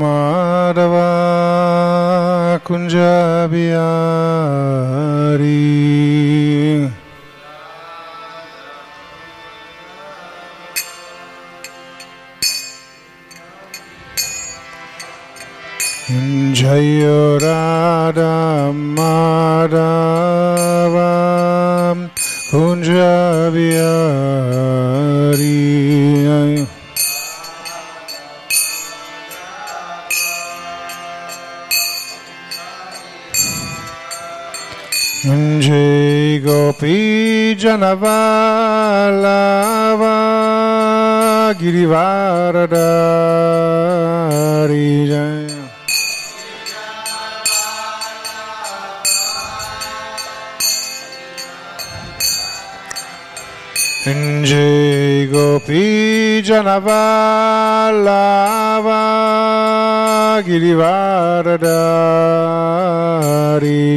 Madhava Kunja Gopi Janavalava Girivaradari Jai Jai Gopi Janavalava Girivaradari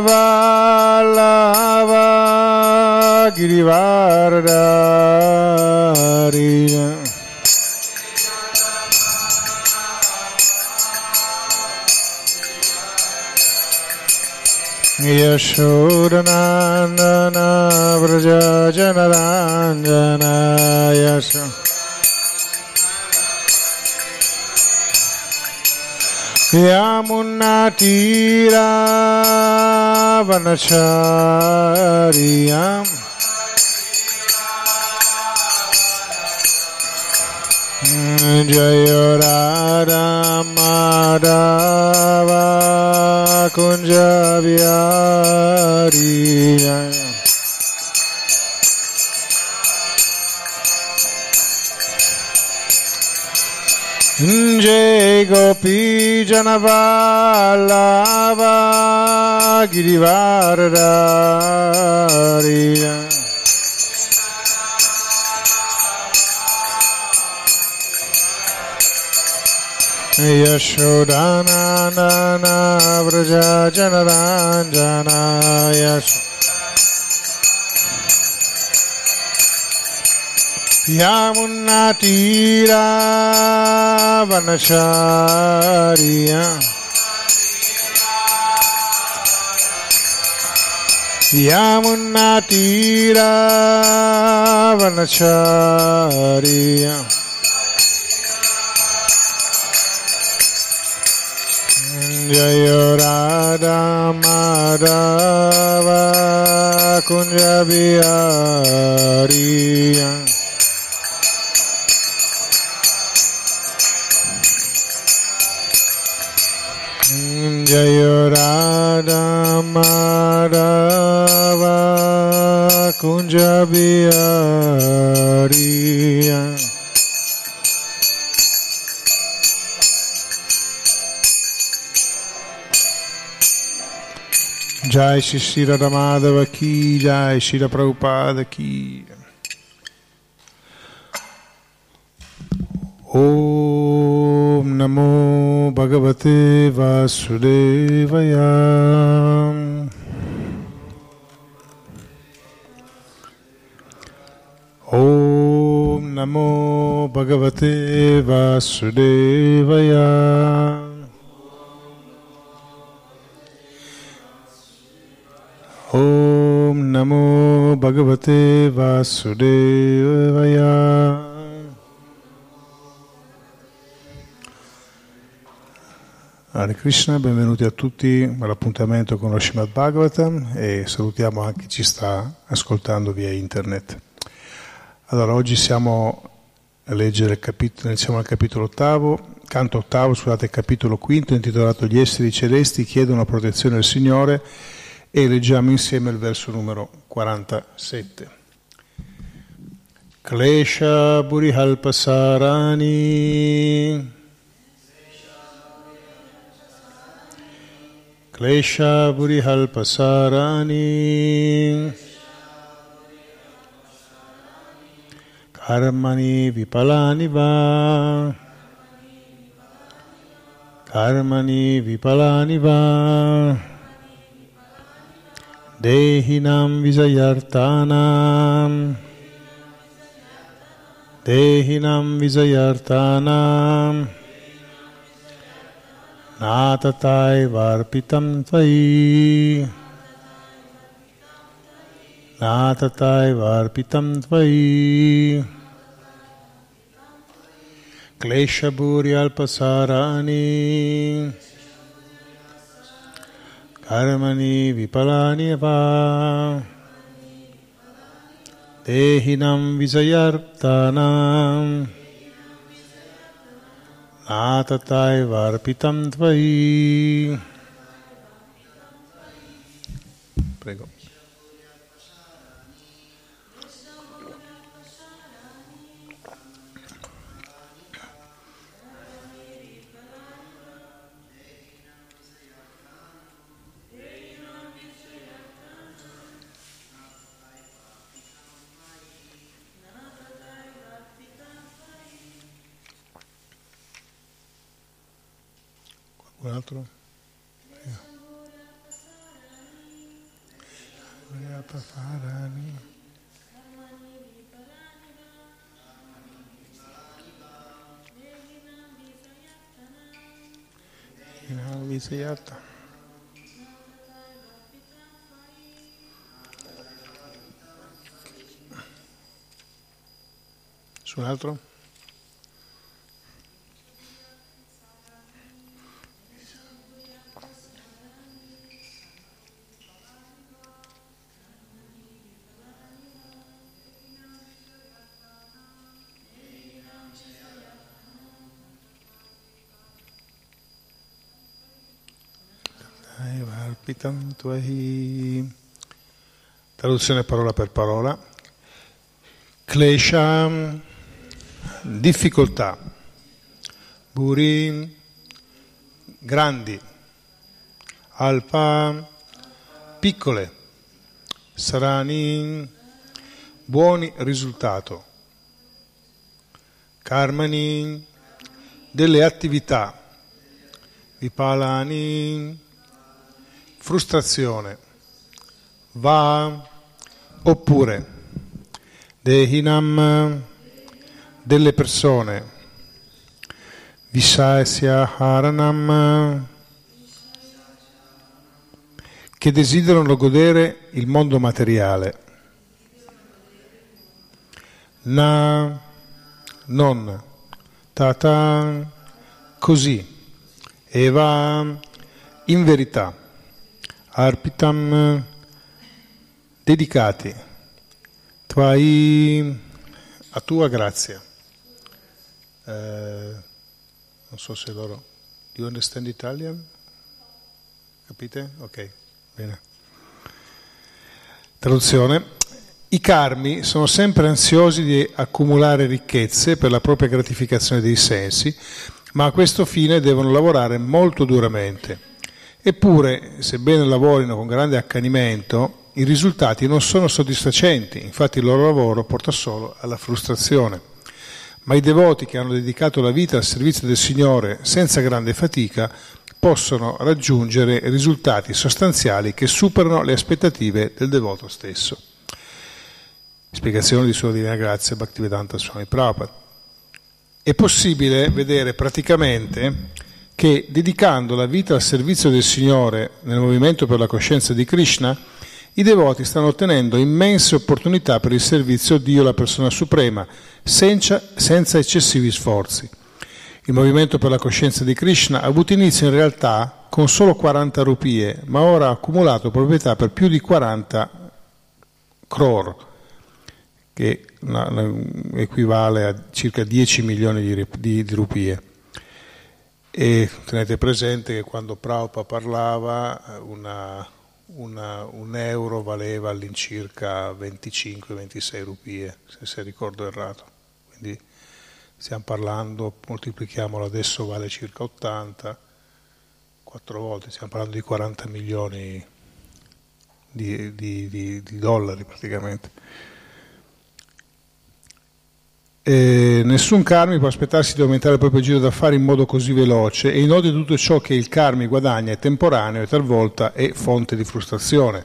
Baba. Brahmacharyam Jaya Radha Madhava Kunja Jaya Gopi Janavalava Girivardhari Yashodanandana Vraja Janaranjana Yasho Yamunatira Vanacharya Yamunatira Vanacharya Jaya Radha Madhava Kunja Bihari Jaya Radha Madhava Kunja Bihari Jai Shri Radha Madhava Ki Jai Shri Prabhupada Ki Om Namo Bhagavate Vasudevaya ॐ नमो भगवते वासुदेवय ॐ नमो भगवते वासुदेवय Hare Krishna, benvenuti a tutti all'appuntamento con lo Srimad Bhagavatam e salutiamo anche chi ci sta ascoltando via internet. Allora, oggi siamo a leggere il capitolo, siamo al capitolo ottavo, canto ottavo, scusate, capitolo quinto, intitolato Gli esseri celesti chiedono protezione al Signore e leggiamo insieme il verso numero 47. Klesha Burihalpasarani Klesha Burihalpasarani Karmani Vipalani Va. Karmani Vipalani Va. Dehinam Visayartanam Dehinam Natatai Varpitam Tvai Natatai Varpitam Tvai Kleshaburi Alpasarani Karmani Natatai Varpitam Tvai Prego. Un altro? Su un altro? Traduzione parola per parola. Klesha, difficoltà. Buri, grandi. Alpa, piccole. Sarani, buoni risultato. Karmani, delle attività. Vipalani, frustrazione, va oppure dehinam delle persone, visasya haranam che desiderano godere il mondo materiale, na non. Tata così, eva in verità. Arpitam dedicati Tvai a tua grazia. Eh, non so se loro. Do you understand Italian? Capite? Ok, bene. Traduzione. I karmi sono sempre ansiosi di accumulare ricchezze per la propria gratificazione dei sensi, ma a questo fine devono lavorare molto duramente. Eppure, sebbene lavorino con grande accanimento, i risultati non sono soddisfacenti, infatti il loro lavoro porta solo alla frustrazione. Ma i devoti che hanno dedicato la vita al servizio del Signore senza grande fatica possono raggiungere risultati sostanziali che superano le aspettative del devoto stesso. Spiegazione di Sua Divina Grazia Bhaktivedanta Swami Prabhupada. È possibile vedere praticamente che dedicando la vita al servizio del Signore nel movimento per la coscienza di Krishna, i devoti stanno ottenendo immense opportunità per il servizio a Dio, la persona suprema, senza, senza eccessivi sforzi. Il movimento per la coscienza di Krishna ha avuto inizio in realtà con solo 40 rupie, ma ora ha accumulato proprietà per più di 40 crore, che equivale a circa 10 milioni di, di, di rupie. E tenete presente che quando Prabhupada parlava una, una, un euro valeva all'incirca 25-26 rupie, se, se ricordo errato. Quindi stiamo parlando, moltiplichiamolo adesso vale circa 80, quattro volte, stiamo parlando di 40 milioni di, di, di, di dollari praticamente. E nessun karmi può aspettarsi di aumentare il proprio giro d'affari in modo così veloce e inoltre tutto ciò che il karmi guadagna è temporaneo e talvolta è fonte di frustrazione.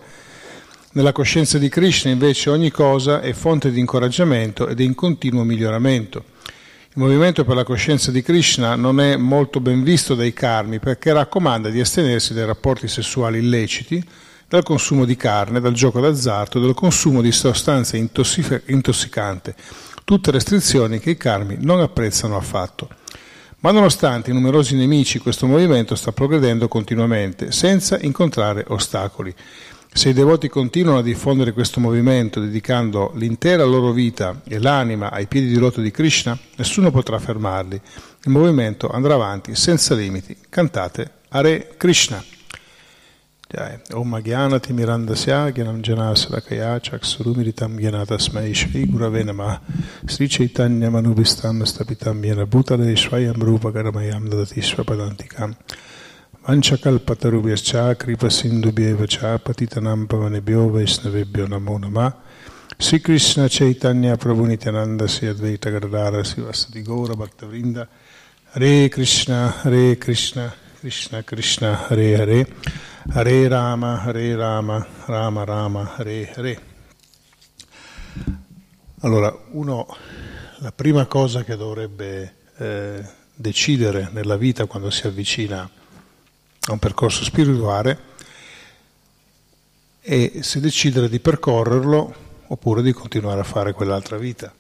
Nella coscienza di Krishna invece ogni cosa è fonte di incoraggiamento ed è in continuo miglioramento. Il movimento per la coscienza di Krishna non è molto ben visto dai karmi perché raccomanda di astenersi dai rapporti sessuali illeciti, dal consumo di carne, dal gioco d'azzardo, dal consumo di sostanze intossicanti, tutte restrizioni che i karmi non apprezzano affatto. Ma nonostante i numerosi nemici, questo movimento sta progredendo continuamente, senza incontrare ostacoli. Se i devoti continuano a diffondere questo movimento dedicando l'intera loro vita e l'anima ai piedi di loto di Krishna, nessuno potrà fermarli. Il movimento andrà avanti senza limiti. Cantate Hare Krishna. Om Gyanati Mirandasya Gyanam Janasrakaya Chaksurumiritam Gyanatasmai Shri Gurave Namah Sri Chaitanya Manubhistam Stapitam Yena Bhutale Shvayam Rupa Garamayam Dadati Svapadantikam Vanchakalpatarubhyascha Kripa Sindhubhyevacha Patitanam Pavanebhyo Vaisnavebhyo Namo Namah Sri Krishna Chaitanya Prabhu Nityananda Sri Advaita Gadadara Sri Vasadi Gaura Bhaktavrinda Hare Rama Hare Rama Rama Rama Hare Hare Allora, uno, la prima cosa che dovrebbe eh, decidere nella vita quando si avvicina a un percorso spirituale e se decidere di percorrerlo oppure di continuare a fare quell'altra vita.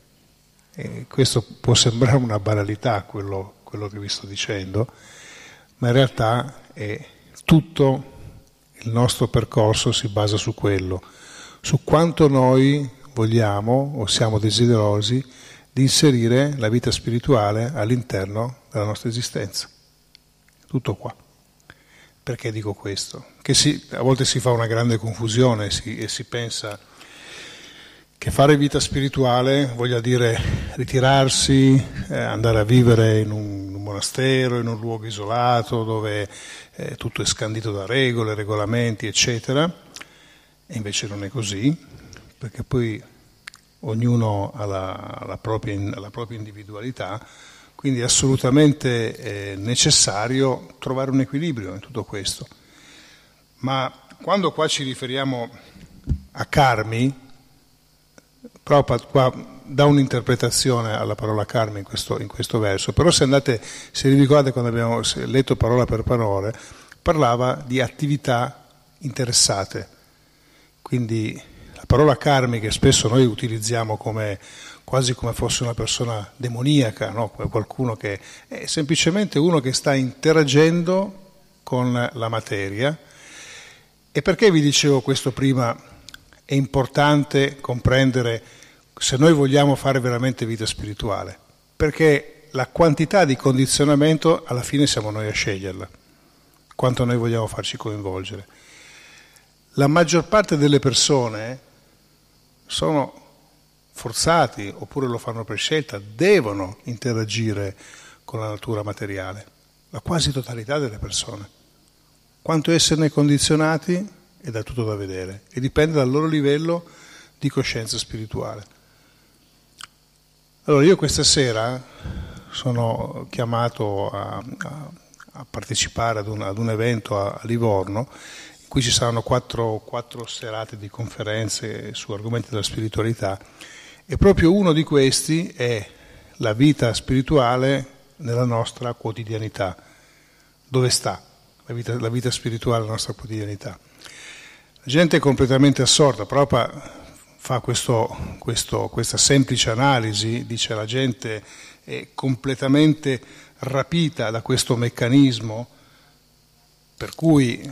E questo può sembrare una banalità quello, quello che vi sto dicendo, ma in realtà è tutto il nostro percorso si basa su quello, su quanto noi vogliamo o siamo desiderosi di inserire la vita spirituale all'interno della nostra esistenza. Tutto qua. Perché dico questo? Che si, a volte si fa una grande confusione si, e si pensa che fare vita spirituale voglia dire ritirarsi, eh, andare a vivere in un, monastero, in un luogo isolato dove eh, tutto è scandito da regole, regolamenti, eccetera. E invece non è così, perché poi ognuno ha la, la, propria, la propria individualità quindi è assolutamente eh, necessario trovare un equilibrio in tutto questo. Ma quando qua ci riferiamo a karmi, Prabhupada qua dà un'interpretazione alla parola karmi in questo, in questo verso, però se andate, se vi ricordate quando abbiamo letto parola per parola, parlava di attività interessate. Quindi la parola karmi che spesso noi utilizziamo come quasi come fosse una persona demoniaca, no? come qualcuno che è semplicemente uno che sta interagendo con la materia. E perché vi dicevo questo prima? È importante comprendere se noi vogliamo fare veramente vita spirituale, perché la quantità di condizionamento alla fine siamo noi a sceglierla, quanto noi vogliamo farci coinvolgere. La maggior parte delle persone sono forzati oppure lo fanno per scelta, devono interagire con la natura materiale, la quasi totalità delle persone. Quanto esserne condizionati è da tutto da vedere e dipende dal loro livello di coscienza spirituale. Allora io questa sera sono chiamato a, a, a partecipare ad un, ad un evento a, a, Livorno qui ci saranno quattro, quattro serate di conferenze su argomenti della spiritualità e proprio uno di questi è la vita spirituale nella nostra quotidianità. Dove sta la vita, la vita spirituale nella nostra quotidianità? La gente è completamente assorta, Prabhupada fa questo, questo, questa semplice analisi, dice la gente è completamente rapita da questo meccanismo per cui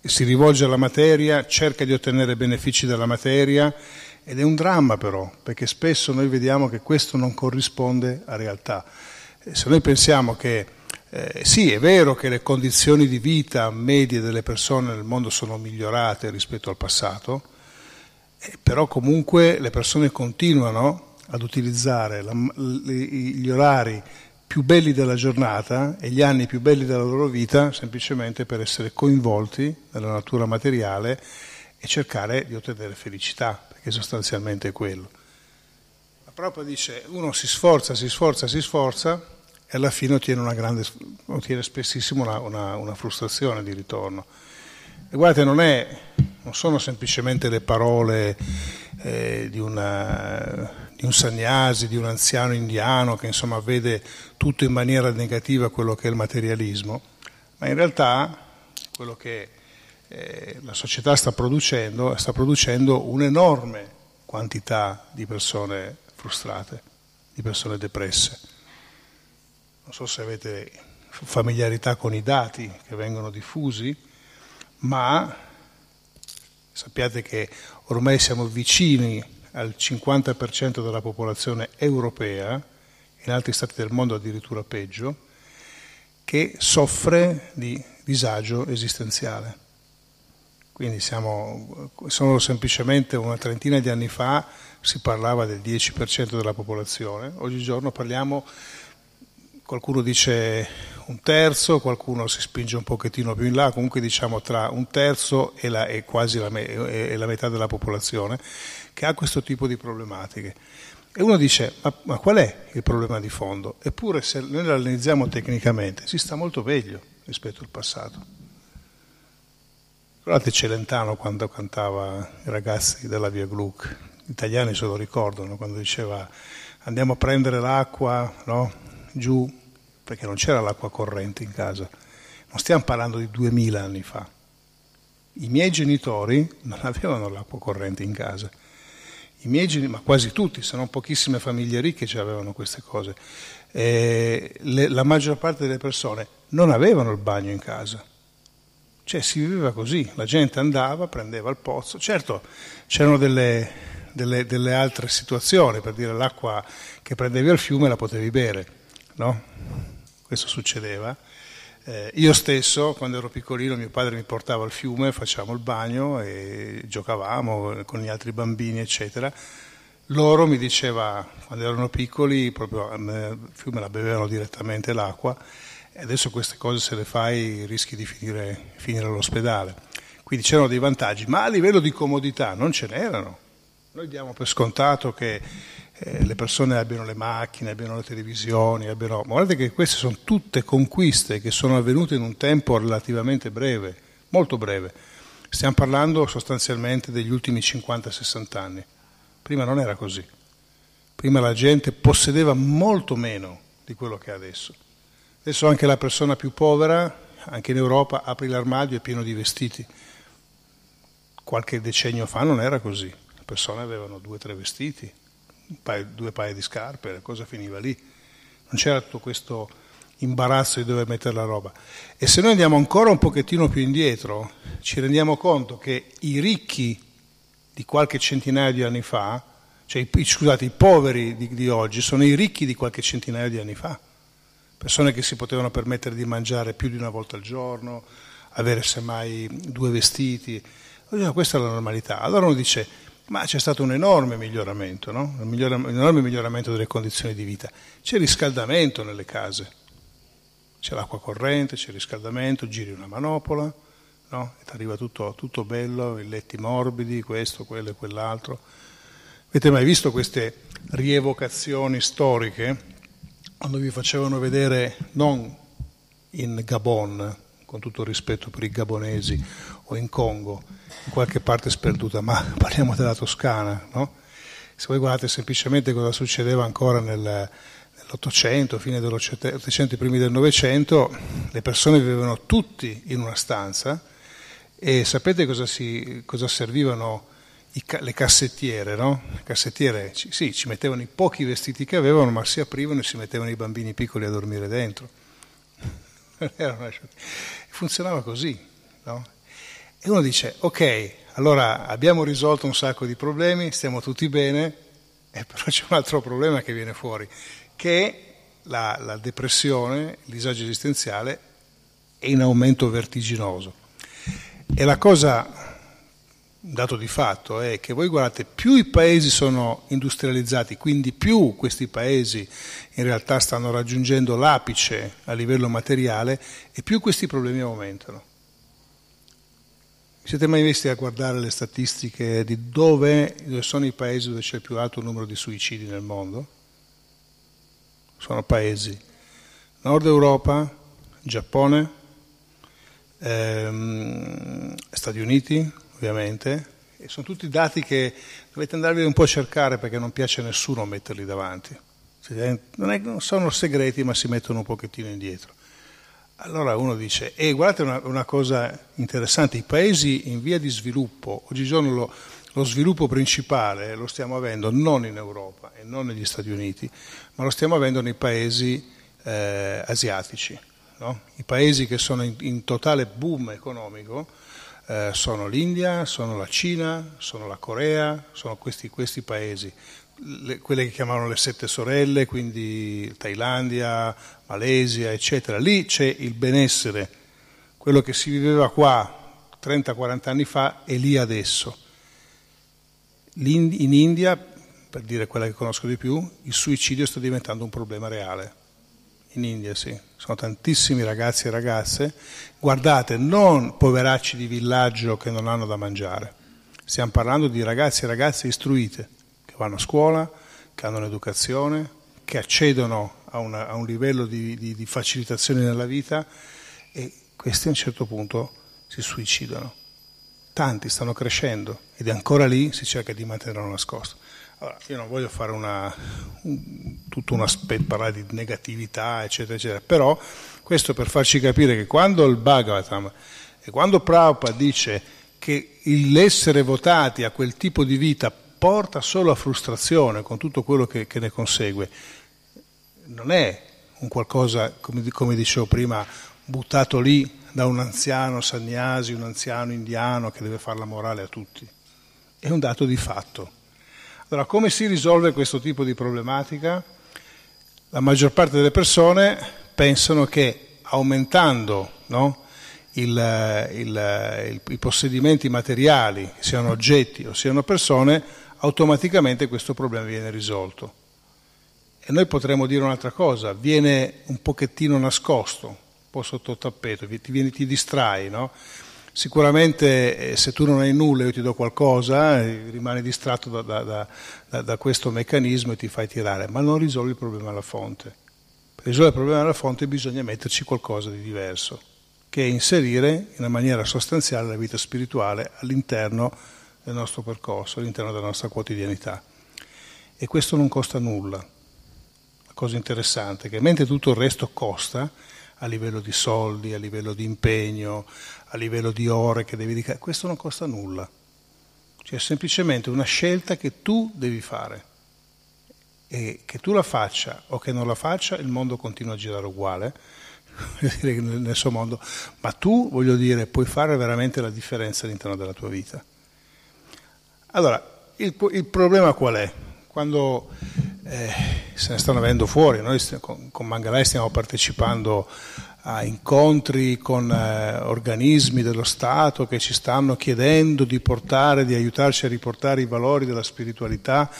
si rivolge alla materia, cerca di ottenere benefici dalla materia ed è un dramma però, perché spesso noi vediamo che questo non corrisponde a realtà. Se noi pensiamo che eh, sì, è vero che le condizioni di vita medie delle persone nel mondo sono migliorate rispetto al passato, eh, però comunque le persone continuano ad utilizzare la, gli orari più belli della giornata e gli anni più belli della loro vita semplicemente per essere coinvolti nella natura materiale e cercare di ottenere felicità, perché sostanzialmente è quello. La propria dice, uno si sforza, si sforza, si sforza e alla fine ottiene, una grande, ottiene spessissimo una, una, una frustrazione di ritorno. E guardate, non, è, non sono semplicemente le parole eh, di, una, di, un sagnasi, di un anziano indiano che insomma vede tutto in maniera negativa quello che è il materialismo, ma in realtà quello che eh, la società sta producendo, sta producendo un'enorme quantità di persone frustrate, di persone depresse. Non so se avete familiarità con i dati che vengono diffusi, ma sappiate che ormai siamo vicini al 50% della popolazione europea, in altri stati del mondo addirittura peggio, che soffre di disagio esistenziale. Quindi siamo, solo semplicemente una trentina di anni fa si parlava del 10% della popolazione, oggigiorno parliamo qualcuno dice un terzo, qualcuno si spinge un pochettino più in là, comunque diciamo tra un terzo e, la, e quasi la, e la, metà della popolazione che ha questo tipo di problematiche. E uno dice, ma, ma qual è il problema di fondo? Eppure se noi lo analizziamo tecnicamente, si sta molto meglio rispetto al passato. Guardate Celentano quando cantava i ragazzi della Via Gluck, gli italiani se lo ricordano, quando diceva andiamo a prendere l'acqua no? Giù perché non c'era l'acqua corrente in casa. Non stiamo parlando di duemila anni fa. I miei genitori non avevano l'acqua corrente in casa. I miei genitori, ma quasi tutti, se non pochissime famiglie ricche ci avevano queste cose. Eh, le, la maggior parte delle persone non avevano il bagno in casa. Cioè si viveva così, la gente andava, prendeva il pozzo. Certo, c'erano delle, delle, delle altre situazioni, per dire l'acqua che prendevi al fiume la potevi bere, no? questo succedeva. Eh, io stesso, quando ero piccolino, mio padre mi portava al fiume, facevamo il bagno e giocavamo con gli altri bambini, eccetera. Loro mi diceva, quando erano piccoli, proprio al fiume la bevevano direttamente l'acqua e adesso queste cose se le fai rischi di finire, finire all'ospedale. Quindi c'erano dei vantaggi, ma a livello di comodità non ce n'erano. Noi diamo per scontato che eh, le persone abbiano le macchine, abbiano le televisioni, abbiano... ma guardate che queste sono tutte conquiste che sono avvenute in un tempo relativamente breve, molto breve. Stiamo parlando sostanzialmente degli ultimi 50-60 anni. Prima non era così. Prima la gente possedeva molto meno di quello che ha adesso. Adesso anche la persona più povera, anche in Europa, apri l'armadio e è pieno di vestiti. Qualche decennio fa non era così. Le persone avevano due o tre vestiti, paio, due paia di scarpe, la cosa finiva lì. Non c'era tutto questo imbarazzo di dover mettere la roba. E se noi andiamo ancora un pochettino più indietro, ci rendiamo conto che i ricchi di qualche centinaio di anni fa, cioè scusate, i poveri di, di oggi sono i ricchi di qualche centinaio di anni fa. Persone che si potevano permettere di mangiare più di una volta al giorno, avere semmai due vestiti. Questa è la normalità. Allora uno dice, ma c'è stato un enorme miglioramento, no? un, un, enorme miglioramento delle condizioni di vita. C'è riscaldamento nelle case, c'è l'acqua corrente, c'è il riscaldamento, giri una manopola, no? ti arriva tutto, tutto bello, i letti morbidi, questo, quello e quell'altro. Avete mai visto queste rievocazioni storiche quando vi facevano vedere non in Gabon, con tutto il rispetto per i gabonesi o in Congo, in qualche parte sperduta, ma parliamo della Toscana, no? Se voi guardate semplicemente cosa succedeva ancora nel, nell'Ottocento, fine dell'Ottocento, primi del Novecento, le persone vivevano tutti in una stanza e sapete cosa, si, cosa servivano i, le cassettiere, no? Le cassettiere, sì, ci mettevano i pochi vestiti che avevano, ma si aprivano e si mettevano i bambini piccoli a dormire dentro. Funzionava così, no? E uno dice, ok, allora abbiamo risolto un sacco di problemi, stiamo tutti bene, eh, però c'è un altro problema che viene fuori, che è la, la depressione, il disagio esistenziale è in aumento vertiginoso. E la cosa dato di fatto è che voi guardate, più i paesi sono industrializzati, quindi più questi paesi in realtà stanno raggiungendo l'apice a livello materiale e più questi problemi aumentano. Siete mai visti a guardare le statistiche di dove, dove sono i paesi dove c'è il più alto numero di suicidi nel mondo? Sono paesi Nord Europa, Giappone, ehm, Stati Uniti, ovviamente, e sono tutti dati che dovete andarvi un po' a cercare perché non piace a nessuno metterli davanti. Non, è, non sono segreti ma si mettono un pochettino indietro. Allora uno dice, e guardate una, una, cosa interessante, i paesi in via di sviluppo, oggigiorno lo, lo sviluppo principale lo stiamo avendo non in Europa e non negli Stati Uniti, ma lo stiamo avendo nei paesi eh, asiatici. No? I paesi che sono in, in totale boom economico eh, sono l'India, sono la Cina, sono la Corea, sono questi, questi paesi, le, quelle che chiamavano le sette sorelle, quindi Thailandia, Malesia, eccetera. Lì c'è il benessere, quello che si viveva qua 30-40 anni fa è lì adesso. In India, per dire quella che conosco di più, il suicidio sta diventando un problema reale. In India sì, sono tantissimi ragazzi e ragazze, guardate, non poveracci di villaggio che non hanno da mangiare, stiamo parlando di ragazzi e ragazze istruite, che vanno a scuola, che hanno un'educazione, che accedono a, una, a un livello di, di, di facilitazione nella vita e questi a un certo punto si suicidano. Tanti stanno crescendo ed è ancora lì si cerca di mantenerlo nascosto. Allora, io non voglio fare una, un, tutto un aspetto, parlare di negatività, eccetera, eccetera, però questo per farci capire che quando il Bhagavatam e quando Prabhupada dice che l'essere votati a quel tipo di vita porta solo a frustrazione con tutto quello che, che ne consegue, non è un qualcosa, come, come dicevo prima, buttato lì da un anziano sagnasi, un anziano indiano che deve fare la morale a tutti. È un dato di fatto. Allora, come si risolve questo tipo di problematica? La maggior parte delle persone pensano che aumentando no, il, il, il, i possedimenti materiali, siano oggetti o siano persone, automaticamente questo problema viene risolto. E noi potremmo dire un'altra cosa, viene un pochettino nascosto, un po' sotto tappeto, ti, ti distrai, no? Sicuramente eh, se tu non hai nulla io ti do qualcosa, eh, rimani distratto da, da, da, da, questo meccanismo e ti fai tirare, ma non risolvi il problema alla fonte. Per risolvere il problema alla fonte bisogna metterci qualcosa di diverso, che è inserire in una maniera sostanziale la vita spirituale all'interno del nostro percorso, all'interno della nostra quotidianità. E questo non costa nulla. La cosa interessante è che mentre tutto il resto costa, a livello di soldi, a livello di impegno, a livello di ore che devi dedicare, questo non costa nulla. Cioè è semplicemente una scelta che tu devi fare. E che tu la faccia o che non la faccia, il mondo continua a girare uguale, nel suo mondo, ma tu, voglio dire, puoi fare veramente la differenza all'interno della tua vita. Allora, il, il problema qual è? Quando eh, se ne stanno avendo fuori, noi con, con Mangalai stiamo partecipando a incontri con eh, organismi dello Stato che ci stanno chiedendo di portare, di aiutarci a riportare i valori della spiritualità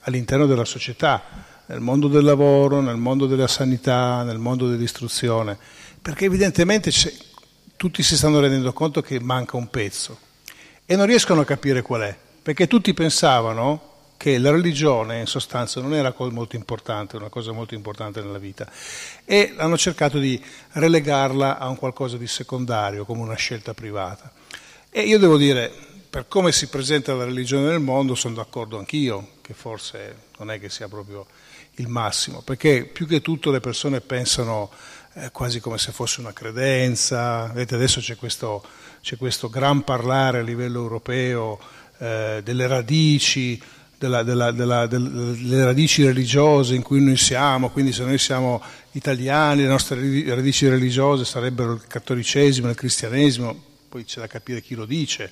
all'interno della società, nel mondo del lavoro, nel mondo della sanità, nel mondo dell'istruzione, perché evidentemente tutti si stanno rendendo conto che manca un pezzo e non riescono a capire qual è, perché tutti pensavano, che la religione in sostanza non era molto importante, una cosa molto importante nella vita, e hanno cercato di relegarla a un qualcosa di secondario, come una scelta privata. E io devo dire, per come si presenta la religione nel mondo, sono d'accordo anch'io, che forse non è che sia proprio il massimo, perché più che tutto le persone pensano eh, quasi come se fosse una credenza, vedete adesso c'è questo, c'è questo gran parlare a livello europeo eh, delle radici, della, della, della, delle radici religiose in cui noi siamo, quindi se noi siamo italiani, le nostre radici religiose sarebbero il cattolicesimo, il cristianesimo, poi c'è da capire chi lo dice,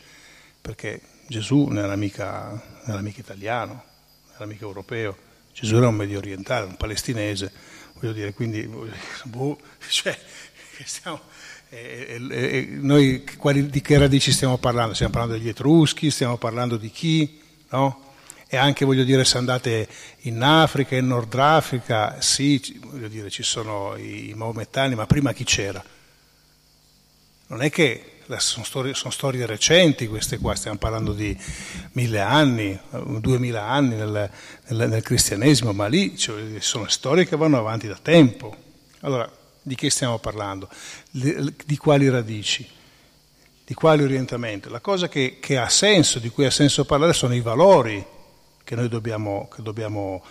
perché Gesù non era mica, non era mica italiano, non era mica europeo, Gesù era un medio orientale, un palestinese, voglio dire, quindi boh, cioè, stiamo, eh, eh, noi quali, di che radici stiamo parlando? Stiamo parlando degli Etruschi, stiamo parlando di chi? No? E anche voglio dire se andate in Africa, in Nord Africa, sì, voglio dire ci sono i maomettani, ma prima chi c'era? Non è che sono storie, sono storie recenti queste qua, stiamo parlando di mille anni, duemila anni nel, nel, nel, cristianesimo, ma lì cioè, sono storie che vanno avanti da tempo. Allora, di che stiamo parlando? Di quali radici? Di quali orientamenti? La cosa che, che ha senso, di cui ha senso parlare, sono i valori che noi dobbiamo, che dobbiamo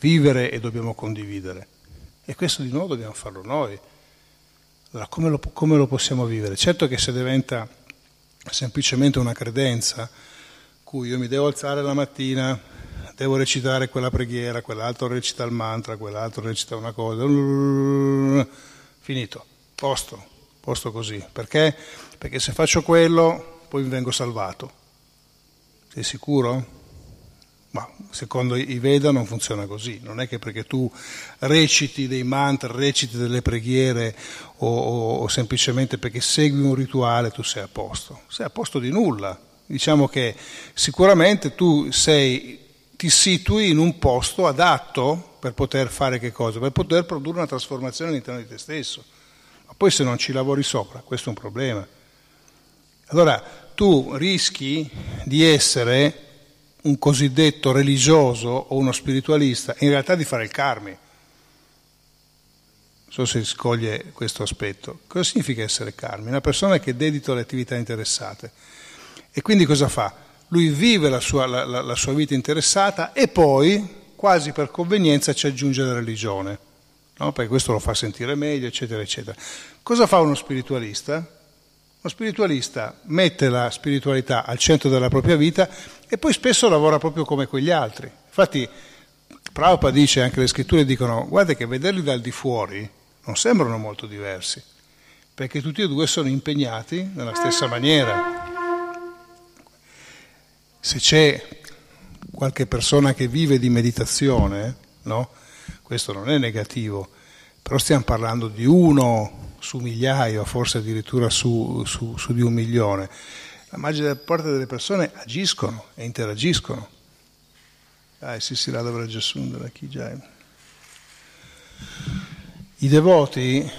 vivere e dobbiamo condividere. E questo di nuovo dobbiamo farlo noi. Allora, come lo, come lo possiamo vivere? Certo che se diventa semplicemente una credenza, cui io mi devo alzare la mattina, devo recitare quella preghiera, quell'altro recita il mantra, quell'altro recita una cosa, finito, posto, posto così. Perché? Perché se faccio quello poi vengo salvato. Sei sicuro? Secondo i Veda non funziona così, non è che perché tu reciti dei mantra, reciti delle preghiere o, o, o, semplicemente perché segui un rituale tu sei a posto, sei a posto di nulla. Diciamo che sicuramente tu sei, ti situi in un posto adatto per poter fare che cosa? Per poter produrre una trasformazione all'interno di te stesso. Ma poi se non ci lavori sopra, questo è un problema. Allora tu rischi di essere un cosiddetto religioso o uno spiritualista, in realtà di fare il karmi. Non so se si coglie questo aspetto. Cosa significa essere karmi? Una persona che dedita alle attività interessate. E quindi cosa fa? Lui vive la sua, la, la, la sua vita interessata e poi, quasi per convenienza, ci aggiunge la religione, no? perché questo lo fa sentire meglio, eccetera, eccetera. Cosa fa uno spiritualista? Lo spiritualista mette la spiritualità al centro della propria vita e poi spesso lavora proprio come quegli altri. Infatti Prabhupada dice, anche le scritture dicono, guarda che vederli dal di fuori non sembrano molto diversi, perché tutti e due sono impegnati nella stessa maniera. Se c'è qualche persona che vive di meditazione, no? questo non è negativo, però stiamo parlando di uno su migliaia, forse addirittura su, su, su di un milione. La maggior parte delle persone agiscono e interagiscono. Dai, sì, sì, là dovrà Gesù, chi già I devoti,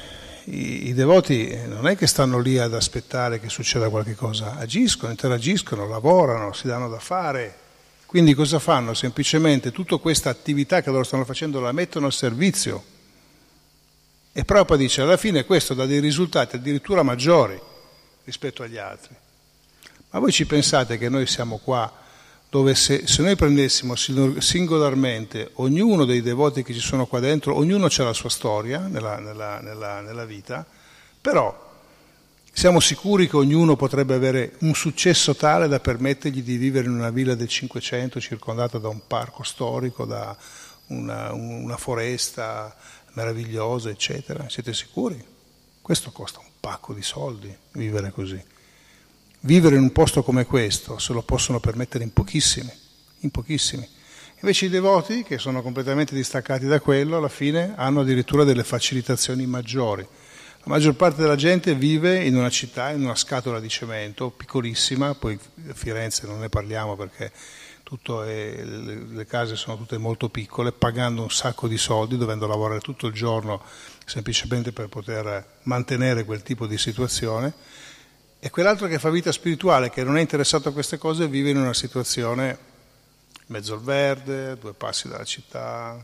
i, i, devoti non è che stanno lì ad aspettare che succeda qualche cosa, agiscono, interagiscono, lavorano, si danno da fare. Quindi cosa fanno? Semplicemente tutta questa attività che loro stanno facendo la mettono al servizio e Prabhupada dice alla fine questo dà dei risultati addirittura maggiori rispetto agli altri. Ma voi ci pensate che noi siamo qua dove se, se noi prendessimo singolarmente ognuno dei devoti che ci sono qua dentro, ognuno ha la sua storia nella, nella, nella, nella vita, però siamo sicuri che ognuno potrebbe avere un successo tale da permettergli di vivere in una villa del Cinquecento circondata da un parco storico, da una, una foresta meravigliosa, eccetera. Siete sicuri? Questo costa un pacco di soldi, vivere così. Vivere in un posto come questo se lo possono permettere in pochissimi, in pochissimi. Invece i devoti, che sono completamente distaccati da quello, alla fine hanno addirittura delle facilitazioni maggiori. La maggior parte della gente vive in una città, in una scatola di cemento piccolissima, poi Firenze non ne parliamo perché è, le, case sono tutte molto piccole, pagando un sacco di soldi, dovendo lavorare tutto il giorno semplicemente per poter mantenere quel tipo di situazione. E quell'altro che fa vita spirituale, che non è interessato a queste cose, vive in una situazione mezzo al verde, due passi dalla città,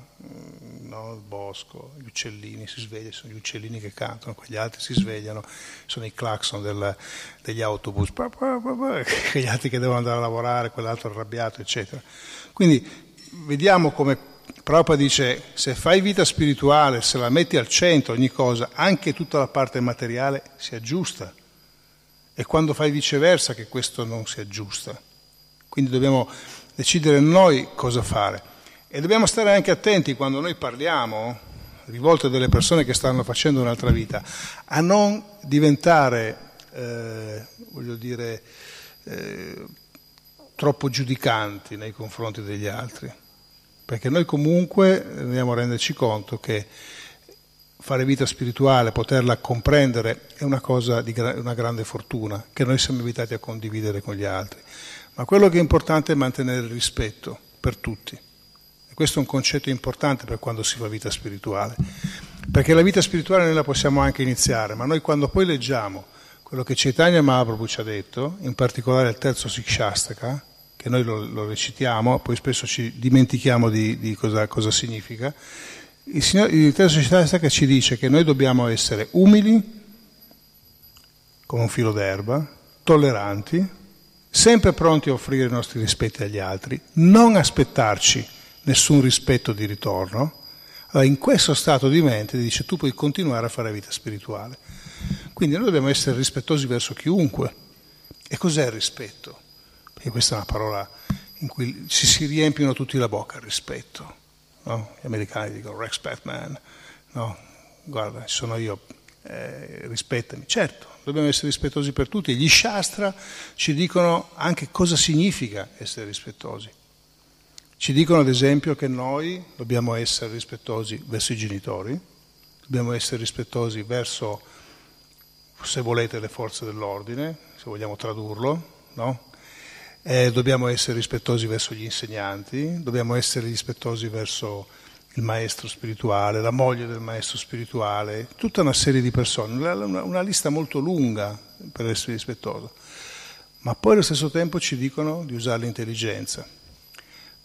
no, il bosco, gli uccellini si svegliano, sono gli uccellini che cantano, quegli altri si svegliano, sono i clacson del, degli autobus, quegli altri che devono andare a lavorare, quell'altro arrabbiato, eccetera. Quindi vediamo come Prabhupada dice, se fai vita spirituale, se la metti al centro ogni cosa, anche tutta la parte materiale si aggiusta. E quando fai viceversa che questo non si aggiusta. Quindi dobbiamo decidere noi cosa fare. E dobbiamo stare anche attenti quando noi parliamo, rivolte a delle persone che stanno facendo un'altra vita, a non diventare, eh, voglio dire, eh, troppo giudicanti nei confronti degli altri. Perché noi comunque dobbiamo renderci conto che fare vita spirituale, poterla comprendere, è una cosa di una grande fortuna che noi siamo invitati a condividere con gli altri. Ma quello che è importante è mantenere il rispetto per tutti. Questo è un concetto importante per quando si fa vita spirituale. Perché la vita spirituale noi la possiamo anche iniziare, ma noi quando poi leggiamo quello che Chaitanya Mahaprabhu ci ha detto, in particolare il terzo Sikshastaka, che noi lo, lo recitiamo, poi spesso ci dimentichiamo di, di cosa, cosa, significa, il, signor, il terzo Sikshastaka ci dice che noi dobbiamo essere umili, come un filo d'erba, tolleranti, sempre pronti a offrire i nostri rispetti agli altri, non aspettarci nessun rispetto di ritorno, allora in questo stato di mente dice tu puoi continuare a fare vita spirituale. Quindi noi dobbiamo essere rispettosi verso chiunque. E cos'è il rispetto? Perché questa è una parola in cui ci si riempiono tutti la bocca, il rispetto. No? Gli americani dicono respect man, no? guarda, sono io, eh, rispettami. Certo, dobbiamo essere rispettosi per tutti. Gli Shastra ci dicono anche cosa significa essere rispettosi. Ci dicono ad esempio che noi dobbiamo essere rispettosi verso i genitori, dobbiamo essere rispettosi verso, se volete, le forze dell'ordine, se vogliamo tradurlo, no? eh, dobbiamo essere rispettosi verso gli insegnanti, dobbiamo essere rispettosi verso il maestro spirituale, la moglie del maestro spirituale, tutta una serie di persone, una, una lista molto lunga per essere rispettoso. Ma poi allo stesso tempo ci dicono di usare l'intelligenza,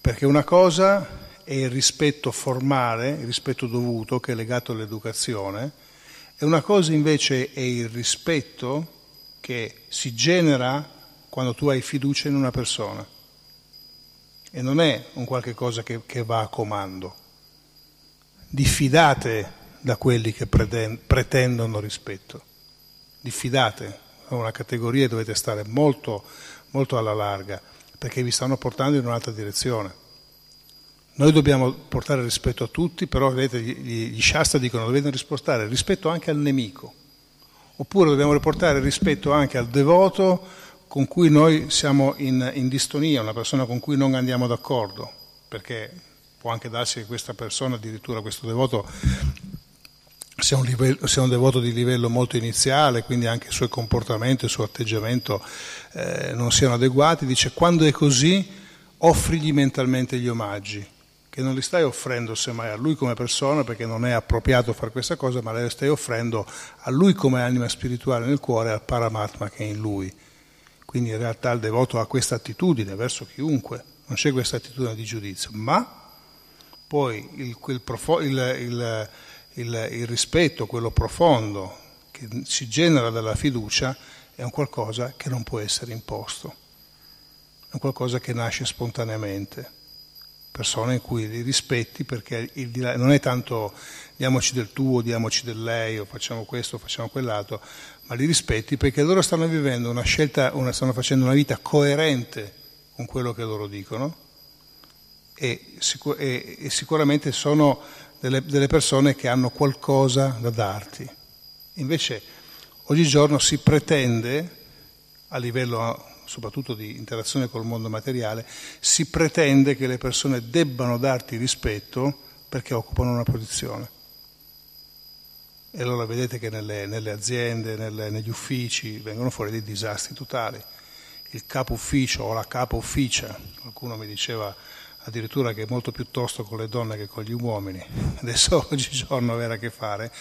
perché una cosa è il rispetto formale, il rispetto dovuto che è legato all'educazione, e una cosa invece è il rispetto che si genera quando tu hai fiducia in una persona. E non è un qualche cosa che, che va a comando. Diffidate da quelli che pretendono rispetto, diffidate, è una categoria e dovete stare molto, molto alla larga, perché vi stanno portando in un'altra direzione. Noi dobbiamo portare rispetto a tutti, però vedete, gli, gli Shastra dicono dovete rispostare rispetto anche al nemico, oppure dobbiamo riportare rispetto anche al devoto con cui noi siamo in, in distonia, una persona con cui non andiamo d'accordo, perché può anche darsi che questa persona, addirittura questo devoto, sia un, livello, sia un devoto di livello molto iniziale, quindi anche il suo comportamento il suo atteggiamento eh, non siano adeguati, dice quando è così offrigli mentalmente gli omaggi, che non li stai offrendo semmai a lui come persona perché non è appropriato fare questa cosa, ma le stai offrendo a lui come anima spirituale nel cuore, al Paramatma che è in lui. Quindi in realtà il devoto ha questa attitudine verso chiunque, non c'è questa attitudine di giudizio, ma poi il, profo, il, il, il, rispetto, quello profondo che si genera dalla fiducia, è un qualcosa che non può essere imposto, è un qualcosa che nasce spontaneamente. Persone in cui li rispetti perché non è tanto diamoci del tuo, diamoci del lei, o facciamo questo, o facciamo quell'altro, ma li rispetti perché loro stanno vivendo una scelta, una, stanno facendo una vita coerente con quello che loro dicono e, sicur- e, e sicuramente sono delle, delle persone che hanno qualcosa da darti. Invece oggigiorno si pretende, a livello soprattutto di interazione col mondo materiale, si pretende che le persone debbano darti rispetto perché occupano una posizione. E allora vedete che nelle, nelle aziende, nelle, negli uffici vengono fuori dei disastri totali. Il capo ufficio o la capo ufficia, qualcuno mi diceva addirittura che è molto più tosto con le donne che con gli uomini, adesso oggigiorno avere a che fare,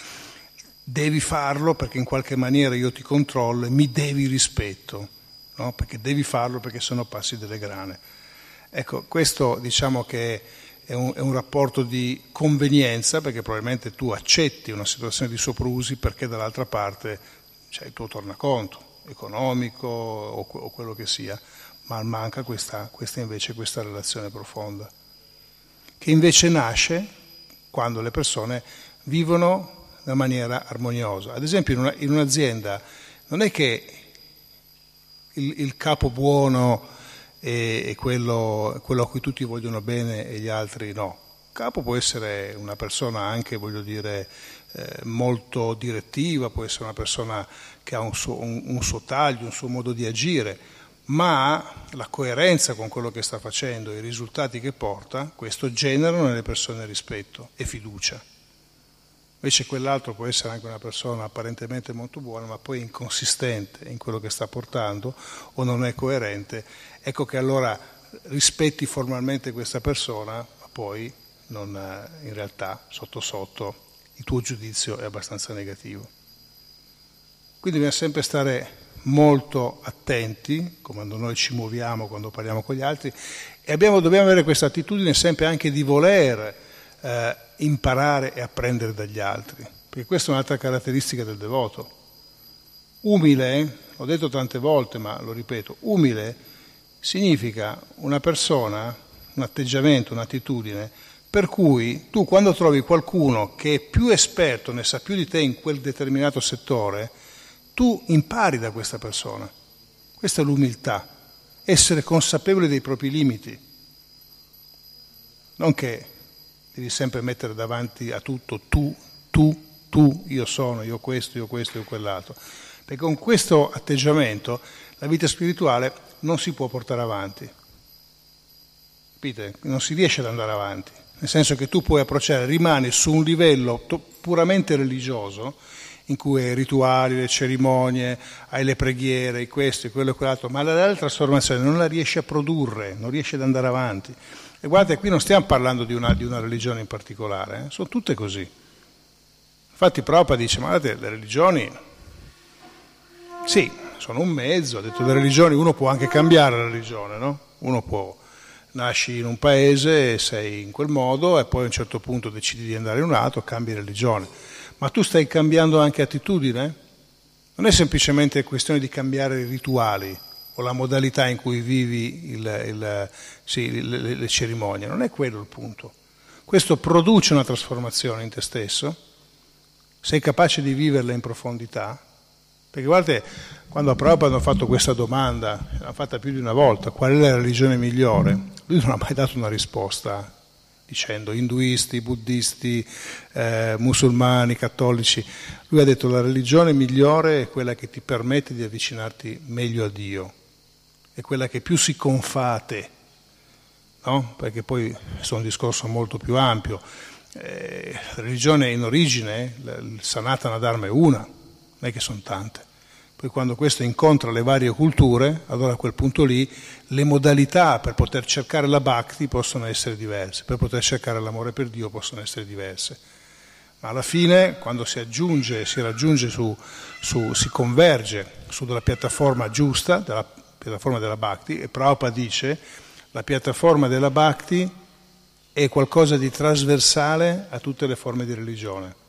devi farlo perché in qualche maniera io ti controllo e mi devi rispetto, no? perché devi farlo perché sennò passi delle grane. Ecco, questo diciamo che è un, è un, rapporto di convenienza perché probabilmente tu accetti una situazione di soprusi perché dall'altra parte c'è il tuo tornaconto economico o, o quello che sia, ma manca questa, questa invece questa relazione profonda, che invece nasce quando le persone vivono in maniera armoniosa. Ad esempio in, una, in un'azienda non è che il, il capo buono è, è quello, quello, a cui tutti vogliono bene e gli altri no. Il capo può essere una persona anche, voglio dire, eh, molto direttiva, può essere una persona che ha un suo, un, un suo taglio, un suo modo di agire, ma la coerenza con quello che sta facendo i risultati che porta, questo generano nelle persone rispetto e fiducia. Invece quell'altro può essere anche una persona apparentemente molto buona, ma poi inconsistente in quello che sta portando o non è coerente. Ecco che allora rispetti formalmente questa persona, ma poi non, eh, in realtà sotto sotto il tuo giudizio è abbastanza negativo. Quindi bisogna sempre stare molto attenti quando noi ci muoviamo, quando parliamo con gli altri e abbiamo, dobbiamo avere questa attitudine sempre anche di voler eh, imparare e apprendere dagli altri, perché questa è un'altra caratteristica del devoto. Umile, l'ho detto tante volte, ma lo ripeto, umile significa una persona, un atteggiamento, un'attitudine, per cui tu quando trovi qualcuno che è più esperto, ne sa più di te in quel determinato settore, tu impari da questa persona. Questa è l'umiltà, essere consapevole dei propri limiti. Non che devi sempre mettere davanti a tutto tu, tu, tu, io sono, io questo, io questo, io quell'altro. Perché con questo atteggiamento la vita spirituale non si può portare avanti. Capite? Non si riesce ad andare avanti. Nel senso che tu puoi approcciare, rimani su un livello puramente religioso, in cui hai i rituali, le cerimonie, hai le preghiere, questo, quello e quell'altro, ma la reale trasformazione non la riesci a produrre, non riesci ad andare avanti. E guardate, qui non stiamo parlando di una, di una religione in particolare, eh? sono tutte così. Infatti Prabhupada dice, ma guardate, le religioni, sì, sono un mezzo, ha detto le religioni, uno può anche cambiare la religione, no? Uno può, nasci in un paese, sei in quel modo e poi a un certo punto decidi di andare in un altro, cambi religione. Ma tu stai cambiando anche attitudine? Non è semplicemente questione di cambiare i rituali, o la modalità in cui vivi il, il, sì, le, le, cerimonie, non è quello il punto. Questo produce una trasformazione in te stesso, sei capace di viverla in profondità, perché guardate, quando a Prabhupada hanno fatto questa domanda, l'hanno fatta più di una volta, qual è la religione migliore? Lui non ha mai dato una risposta dicendo induisti, buddisti, eh, musulmani, cattolici. Lui ha detto la religione migliore è quella che ti permette di avvicinarti meglio a Dio è quella che più si confà a te, no? perché poi è un discorso molto più ampio. Eh, la religione in origine, il Sanatana Dharma è una, non è che sono tante. Poi quando questo incontra le varie culture, allora a quel punto lì le modalità per poter cercare la bhakti possono essere diverse, per poter cercare l'amore per Dio possono essere diverse. Ma alla fine, quando si aggiunge, si raggiunge su, su si converge su della piattaforma giusta, della piattaforma della Bhakti, e Prabhupada dice la piattaforma della Bhakti è qualcosa di trasversale a tutte le forme di religione.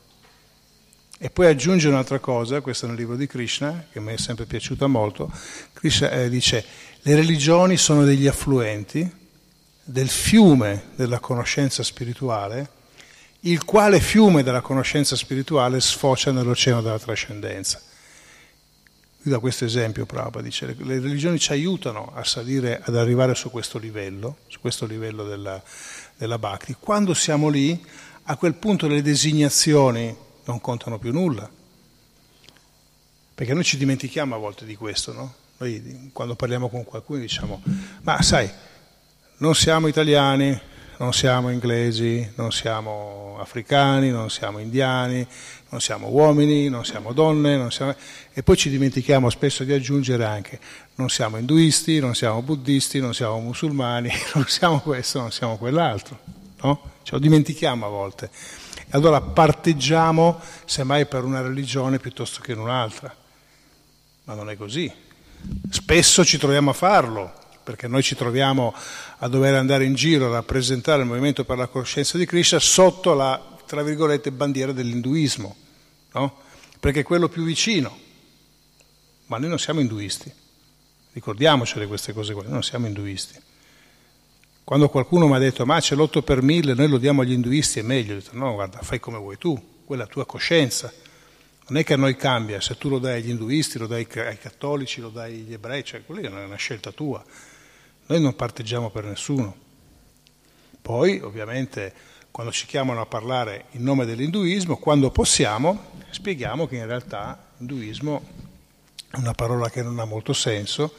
E poi aggiunge un'altra cosa, questo è nel libro di Krishna, che mi è sempre piaciuta molto, Krishna eh, dice le religioni sono degli affluenti del fiume della conoscenza spirituale, il quale fiume della conoscenza spirituale sfocia nell'oceano della trascendenza. Lui da questo esempio Prabhupada dice le, le religioni ci aiutano a salire, ad arrivare su questo livello, su questo livello della, della Bhakti. Quando siamo lì, a quel punto le designazioni non contano più nulla. Perché noi ci dimentichiamo a volte di questo, no? Noi quando parliamo con qualcuno diciamo, ma sai, non siamo italiani, non siamo inglesi, non siamo africani, non siamo indiani, non siamo uomini, non siamo donne, non siamo... e poi ci dimentichiamo spesso di aggiungere anche non siamo induisti, non siamo buddisti, non siamo musulmani, non siamo questo, non siamo quell'altro, no? Ce lo dimentichiamo a volte. Allora parteggiamo semmai per una religione piuttosto che in un'altra. Ma non è così. Spesso ci troviamo a farlo, perché noi ci troviamo a dover andare in giro a rappresentare il movimento per la conoscenza di Krishna sotto la, tra virgolette, bandiera dell'induismo, no? perché è quello più vicino. Ma noi non siamo induisti, ricordiamoci di queste cose qua, noi non siamo induisti. Quando qualcuno mi ha detto ma c'è l'8 per mille, noi lo diamo agli induisti, è meglio, ho detto no, guarda, fai come vuoi tu, quella è la tua coscienza. Non è che a noi cambia, se tu lo dai agli induisti, lo dai ai cattolici, lo dai agli ebrei, cioè quella è una scelta tua. Noi non parteggiamo per nessuno. Poi, ovviamente, quando ci chiamano a parlare in nome dell'induismo, quando possiamo, spieghiamo che in realtà l'induismo è una parola che non ha molto senso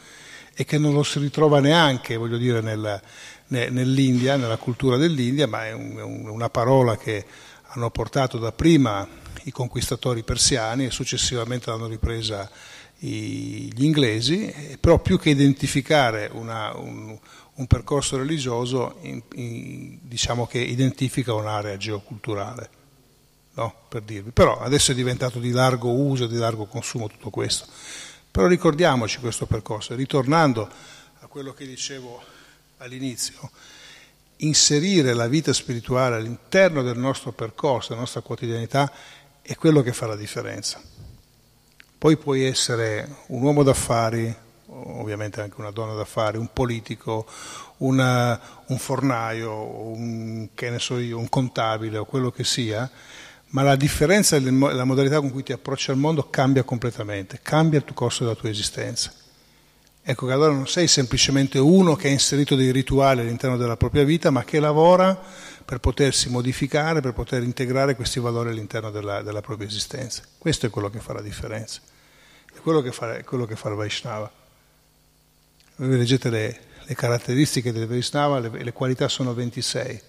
e che non lo si ritrova neanche, voglio dire, nel, nell'India, nella cultura dell'India, ma è, un, è una parola che hanno portato da prima i conquistatori persiani e successivamente l'hanno ripresa gli inglesi, però più che identificare una, un, un, percorso religioso, in, in, diciamo che identifica un'area geoculturale, no? per dirvi. Però adesso è diventato di largo uso, di largo consumo tutto questo. Però ricordiamoci questo percorso, ritornando a quello che dicevo all'inizio, inserire la vita spirituale all'interno del nostro percorso, della nostra quotidianità, è quello che fa la differenza. Poi puoi essere un uomo d'affari, ovviamente anche una donna d'affari, un politico, una, un fornaio, un, so io, un contabile o quello che sia, ma la differenza la modalità con cui ti approcci al mondo cambia completamente, cambia il corso della tua esistenza. Ecco che allora non sei semplicemente uno che ha inserito dei rituali all'interno della propria vita, ma che lavora per potersi modificare, per poter integrare questi valori all'interno della, della propria esistenza. Questo è quello che fa la differenza, è quello che fa, quello che fa il Vaishnava. Voi leggete le, le caratteristiche del Vaishnava, le, le qualità sono 26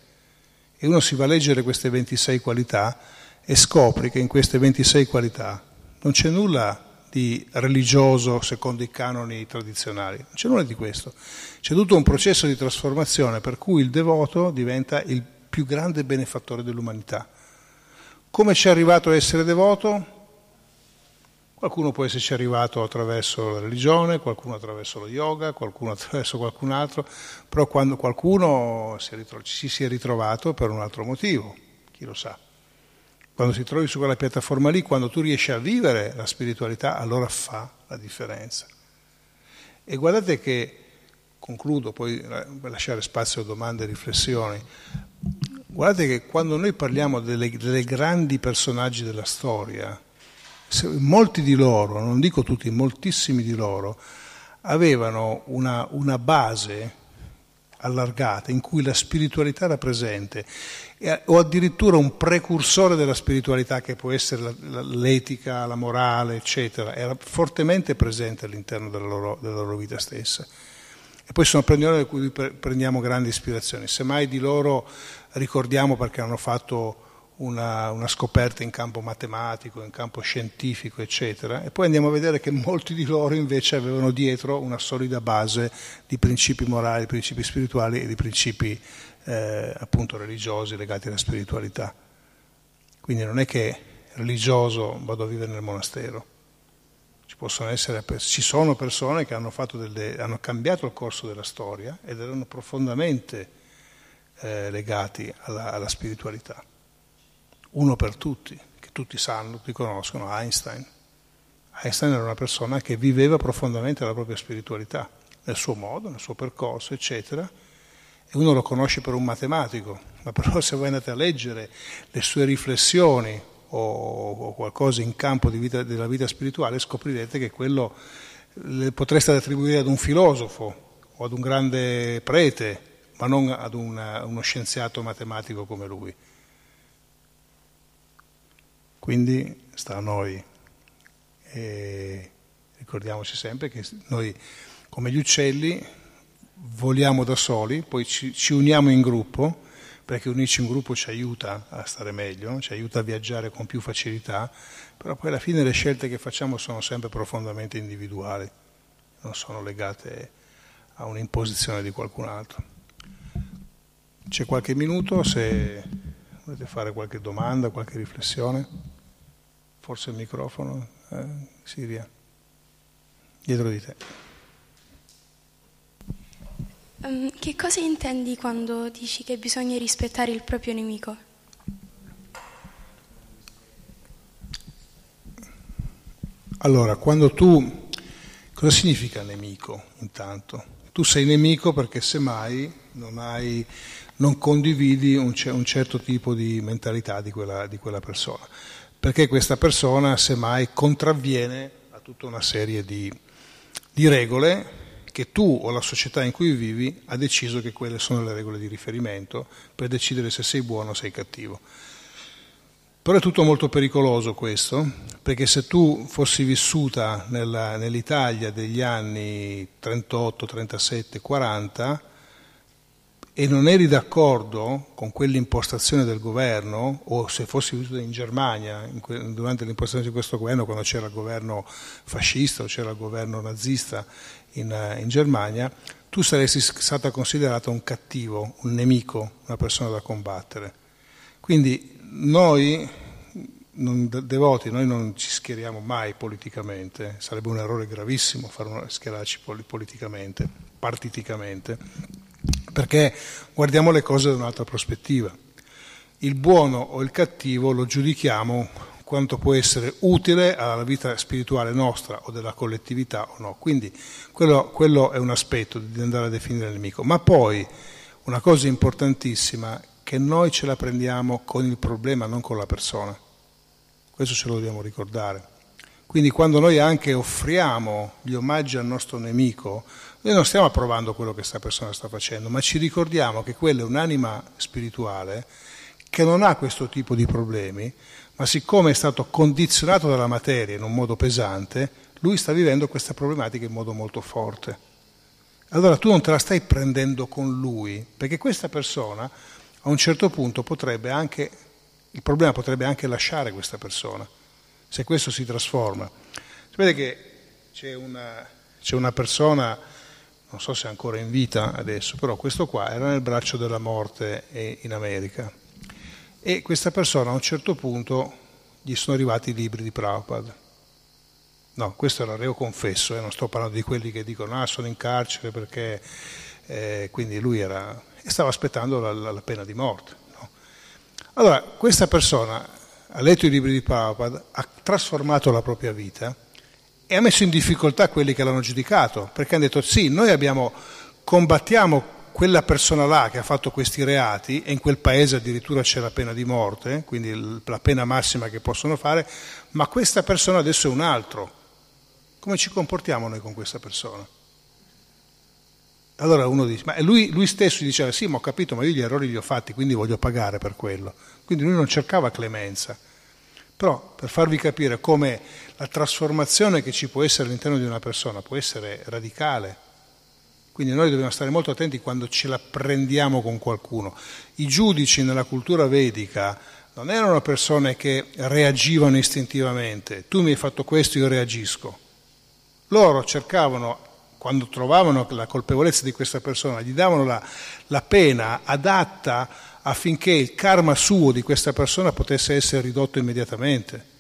e uno si va a leggere queste 26 qualità e scopri che in queste 26 qualità non c'è nulla di religioso secondo i canoni tradizionali, non c'è nulla di questo. C'è tutto un processo di trasformazione per cui il devoto diventa il più grande benefattore dell'umanità. Come ci è arrivato a essere devoto? Qualcuno può esserci arrivato attraverso la religione, qualcuno attraverso lo yoga, qualcuno attraverso qualcun altro, però quando qualcuno si, ritro- si è ritrovato per un altro motivo, chi lo sa. Quando si trovi su quella piattaforma lì, quando tu riesci a vivere la spiritualità, allora fa la differenza. E guardate che, concludo, poi lasciare spazio a domande e riflessioni, Guardate che quando noi parliamo delle, delle grandi personaggi della storia, molti di loro, non dico tutti, moltissimi di loro, avevano una, una base allargata in cui la spiritualità era presente o addirittura un precursore della spiritualità che può essere l'etica, la morale, eccetera, era fortemente presente all'interno della loro, della loro vita stessa. E poi sono prenditori da cui prendiamo grandi ispirazioni. Semmai di loro ricordiamo perché hanno fatto una, una, scoperta in campo matematico, in campo scientifico, eccetera, e poi andiamo a vedere che molti di loro invece avevano dietro una solida base di principi morali, di principi spirituali e di principi eh, appunto religiosi legati alla spiritualità. Quindi non è che religioso vado a vivere nel monastero ci, essere, ci sono persone che hanno, delle, hanno, cambiato il corso della storia ed erano profondamente eh, legati alla, alla, spiritualità. Uno per tutti, che tutti sanno, tutti conoscono, Einstein. Einstein era una persona che viveva profondamente la propria spiritualità, nel suo modo, nel suo percorso, eccetera. E uno lo conosce per un matematico, ma però se voi andate a leggere le sue riflessioni o, qualcosa in campo vita, della vita spirituale, scoprirete che quello potreste attribuire ad un filosofo o ad un grande prete, ma non ad una, uno scienziato matematico come lui. Quindi sta a noi. E ricordiamoci sempre che noi, come gli uccelli, voliamo da soli, poi ci, ci uniamo in gruppo perché unirci in gruppo ci aiuta a stare meglio, ci aiuta a viaggiare con più facilità, però poi alla fine le scelte che facciamo sono sempre profondamente individuali, non sono legate a un'imposizione di qualcun altro. C'è qualche minuto se volete fare qualche domanda, qualche riflessione? Forse il microfono? Eh, Siria, dietro di te. Um, che cosa intendi quando dici che bisogna rispettare il proprio nemico? Allora, quando tu... Cosa significa nemico intanto? Tu sei nemico perché semmai non, hai, non condividi un, un, certo tipo di mentalità di quella, di quella persona, perché questa persona semmai contravviene a tutta una serie di, di regole che tu o la società in cui vivi ha deciso che quelle sono le regole di riferimento per decidere se sei buono o sei cattivo. Però è tutto molto pericoloso questo, perché se tu fossi vissuta nella, nell'Italia degli anni 38, 37, 40 e non eri d'accordo con quell'impostazione del governo, o se fossi vissuta in Germania in que- durante l'impostazione di questo governo, quando c'era il governo fascista o c'era il governo nazista in, eh, in Germania, tu saresti stata considerata un cattivo, un nemico, una persona da combattere. Quindi noi non, devoti, noi non ci schieriamo mai politicamente, sarebbe un errore gravissimo far schierarci politicamente, partiticamente, perché guardiamo le cose da un'altra prospettiva. Il buono o il cattivo lo giudichiamo quanto può essere utile alla vita spirituale nostra o della collettività o no. Quindi quello, quello è un aspetto di andare a definire il nemico. Ma poi una cosa importantissima, che noi ce la prendiamo con il problema, non con la persona. Questo ce lo dobbiamo ricordare. Quindi quando noi anche offriamo gli omaggi al nostro nemico, noi non stiamo approvando quello che questa persona sta facendo, ma ci ricordiamo che quella è un'anima spirituale che non ha questo tipo di problemi, ma siccome è stato condizionato dalla materia in un modo pesante, lui sta vivendo questa problematica in modo molto forte. Allora tu non te la stai prendendo con lui, perché questa persona a un certo punto potrebbe anche, il problema potrebbe anche lasciare questa persona, se questo si trasforma. Sapete che c'è una, c'è una persona, non so se è ancora in vita adesso, però questo qua era nel braccio della morte in America e questa persona a un certo punto gli sono arrivati i libri di Prabhupada. No, questo era reo confesso, eh, non sto parlando di quelli che dicono ah sono in carcere perché eh, quindi lui era, stava aspettando la, la, la pena di morte. No? Allora, questa persona ha letto i libri di Prabhupada, ha trasformato la propria vita e ha messo in difficoltà quelli che l'hanno giudicato, perché hanno detto sì, noi abbiamo, combattiamo quella persona là che ha fatto questi reati, e in quel paese addirittura c'è la pena di morte, quindi la pena massima che possono fare, ma questa persona adesso è un altro. Come ci comportiamo noi con questa persona? Allora uno dice, ma lui, lui stesso diceva, sì, ma ho capito, ma io gli errori li ho fatti, quindi voglio pagare per quello. Quindi lui non cercava clemenza. Però per farvi capire come la trasformazione che ci può essere all'interno di una persona può essere radicale, quindi noi dobbiamo stare molto attenti quando ce la prendiamo con qualcuno. I giudici nella cultura vedica non erano persone che reagivano istintivamente, tu mi hai fatto questo, io reagisco. Loro cercavano, quando trovavano la colpevolezza di questa persona, gli davano la, la pena adatta affinché il karma suo di questa persona potesse essere ridotto immediatamente.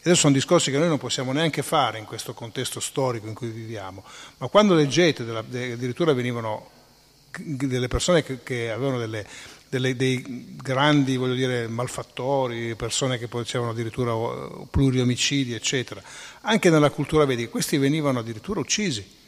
Adesso sono discorsi che noi non possiamo neanche fare in questo contesto storico in cui viviamo, ma quando leggete, della, addirittura venivano delle persone che, che avevano delle, delle, dei grandi dire, malfattori, persone che facevano addirittura pluriomicidi, eccetera, anche nella cultura vedica, questi venivano addirittura uccisi.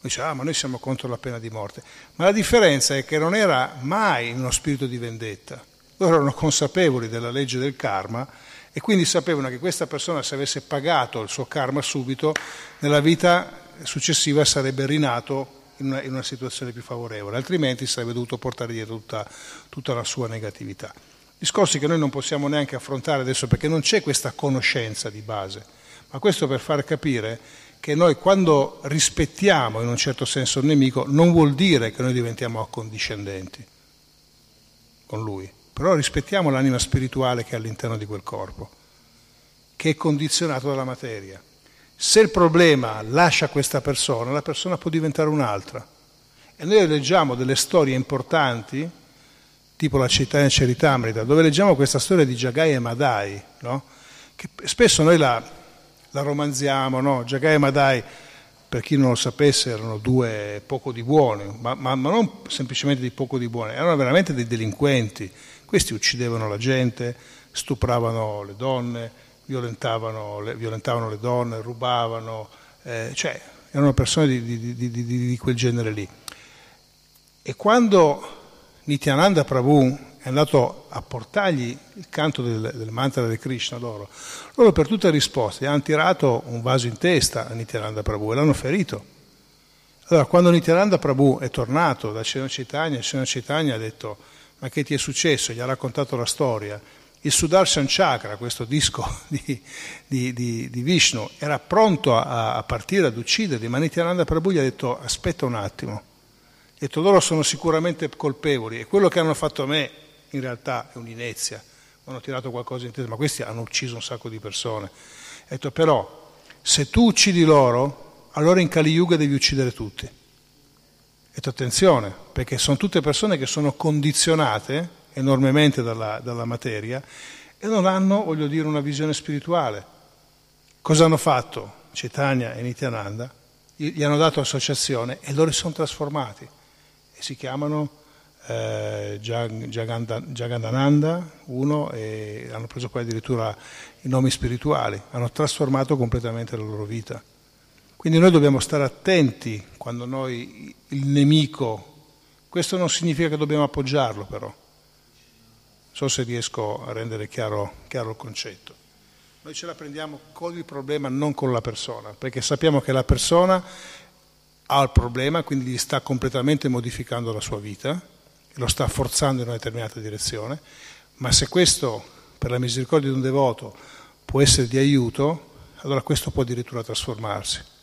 Dice, ah, ma noi siamo contro la pena di morte. Ma la differenza è che non era mai uno spirito di vendetta. Loro erano consapevoli della legge del karma e quindi sapevano che questa persona se avesse pagato il suo karma subito, nella vita successiva sarebbe rinato in una, in una situazione più favorevole, altrimenti sarebbe dovuto portare dietro tutta, tutta la sua negatività. Discorsi che noi non possiamo neanche affrontare adesso perché non c'è questa conoscenza di base, ma questo per far capire che noi quando rispettiamo in un certo senso il nemico non vuol dire che noi diventiamo accondiscendenti con lui però rispettiamo l'anima spirituale che è all'interno di quel corpo, che è condizionato dalla materia. Se il problema lascia questa persona, la persona può diventare un'altra. E noi leggiamo delle storie importanti, tipo la Chaitanya Charitamrita, dove leggiamo questa storia di Jagai e Madai, no? che spesso noi la, la romanziamo, no? Jagai e Madai per chi non lo sapesse erano due poco di buoni, ma, ma, ma non semplicemente di poco di buoni, erano veramente dei delinquenti. Questi uccidevano la gente, stupravano le donne, violentavano le, violentavano le donne, rubavano, eh, cioè erano persone di, di, di, di, quel genere lì. E quando Nityananda Prabhu è andato a portargli il canto del, del mantra di Krishna loro, loro per tutte le risposte gli hanno tirato un vaso in testa a Nityananda Prabhu e l'hanno ferito. Allora, quando Nityananda Prabhu è tornato da Cena Chaitanya, Cena Chaitanya ha detto ma che ti è successo? Gli ha raccontato la storia il Sudarshan Chakra, questo disco di, di, di, di Vishnu, era pronto a, a, partire ad ucciderli, ma Nityananda Prabhu gli ha detto aspetta un attimo, ha detto loro sono sicuramente colpevoli e quello che hanno fatto a me in realtà è un'inezia, hanno tirato qualcosa in testa, ma questi hanno ucciso un sacco di persone. Ha detto però se tu uccidi loro, allora in Kali Yuga devi uccidere tutti. Detto attenzione, perché sono tutte persone che sono condizionate enormemente dalla, dalla materia e non hanno, voglio dire, una visione spirituale. Cosa hanno fatto Cetania e Nityananda? Gli hanno dato associazione e loro si sono trasformati e si chiamano eh, Jagandananda, uno, e hanno preso poi addirittura i nomi spirituali, hanno trasformato completamente la loro vita. Quindi noi dobbiamo stare attenti quando noi il nemico, questo non significa che dobbiamo appoggiarlo però, so se riesco a rendere chiaro, chiaro il concetto. Noi ce la prendiamo con il problema, non con la persona, perché sappiamo che la persona ha il problema, quindi gli sta completamente modificando la sua vita, lo sta forzando in una determinata direzione, ma se questo, per la misericordia di un devoto, può essere di aiuto, allora questo può addirittura trasformarsi.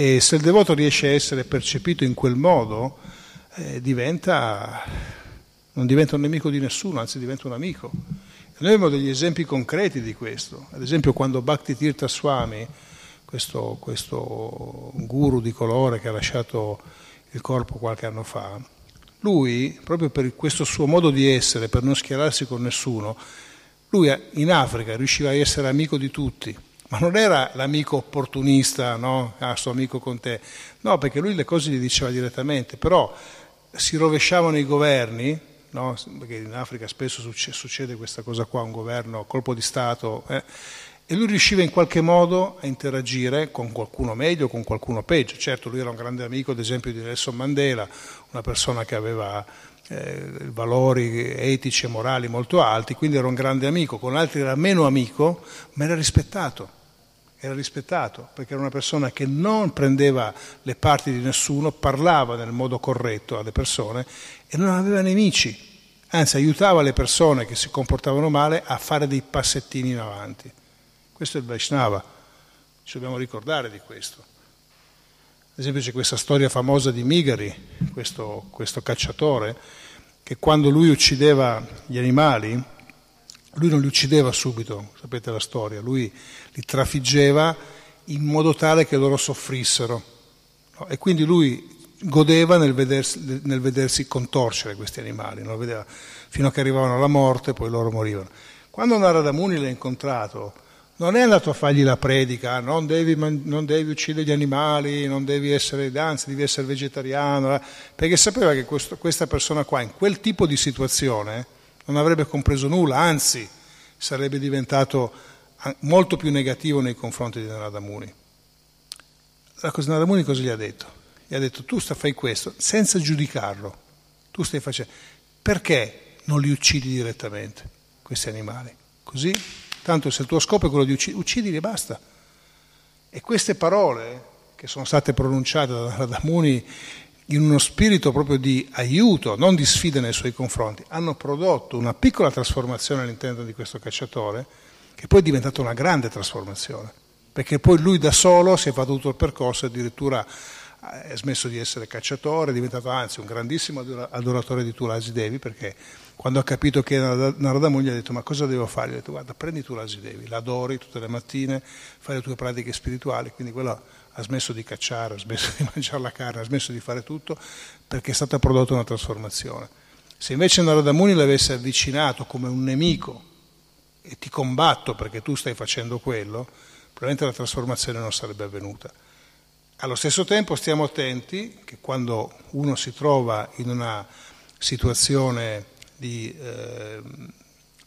E se il devoto riesce a essere percepito in quel modo, eh, diventa non diventa un nemico di nessuno, anzi diventa un amico. E noi abbiamo degli esempi concreti di questo. Ad esempio quando Bhakti Tirtha Swami, questo, questo guru di colore che ha lasciato il corpo qualche anno fa, lui, proprio per questo suo modo di essere, per non schierarsi con nessuno, lui in Africa riusciva a essere amico di tutti, ma non era l'amico opportunista, no? Ah, sto amico con te. No, perché lui le cose gli diceva direttamente, però si rovesciavano i governi no? perché in Africa spesso succede questa cosa qua, un governo, colpo di Stato, eh? e lui riusciva in qualche modo a interagire con qualcuno meglio, con qualcuno peggio. Certo, lui era un grande amico, ad esempio, di Nelson Mandela, una persona che aveva eh, valori etici e morali molto alti, quindi era un grande amico, con altri era meno amico, ma era rispettato era rispettato, perché era una persona che non prendeva le parti di nessuno, parlava nel modo corretto alle persone e non aveva nemici, anzi aiutava le persone che si comportavano male a fare dei passettini in avanti. Questo è il Vaishnava, ci dobbiamo ricordare di questo. Ad esempio c'è questa storia famosa di Migari, questo, questo cacciatore, che quando lui uccideva gli animali, lui non li uccideva subito, sapete la storia, lui li trafiggeva in modo tale che loro soffrissero. No? E quindi lui godeva nel vedersi, nel vedersi contorcere questi animali, no? vedeva, fino a che arrivavano alla morte, poi loro morivano. Quando Narada Muni l'ha incontrato, non è andato a fargli la predica, non devi, non devi uccidere gli animali, non devi essere, anzi devi essere vegetariano, eh? perché sapeva che questo, questa persona qua in quel tipo di situazione non avrebbe compreso nulla, anzi sarebbe diventato molto più negativo nei confronti di Narada Muni. Narada Muni cosa gli ha detto? Gli ha detto tu fai questo senza giudicarlo, tu stai facendo, perché non li uccidi direttamente questi animali? Così, tanto se il tuo scopo è quello di uccidere, uccidili e basta. E queste parole che sono state pronunciate da Narada Muni in uno spirito proprio di aiuto, non di sfida nei suoi confronti, hanno prodotto una piccola trasformazione all'interno di questo cacciatore, che poi è diventata una grande trasformazione, perché poi lui da solo si è fatto tutto il percorso addirittura ha smesso di essere cacciatore, è diventato anzi un grandissimo adoratore di Tulasi Devi, perché quando ha capito che era Narada Muni gli ha detto ma cosa devo fare? Gli ha detto guarda prendi Tulasi Devi, l'adori tutte le mattine, fai le tue pratiche spirituali, quindi quello ha smesso di cacciare, ha smesso di mangiare la carne, ha smesso di fare tutto perché è stata prodotta una trasformazione. Se invece Narada Muni l'avesse avvicinato come un nemico e ti combatto perché tu stai facendo quello, probabilmente la trasformazione non sarebbe avvenuta. Allo stesso tempo stiamo attenti che quando uno si trova in una situazione di eh,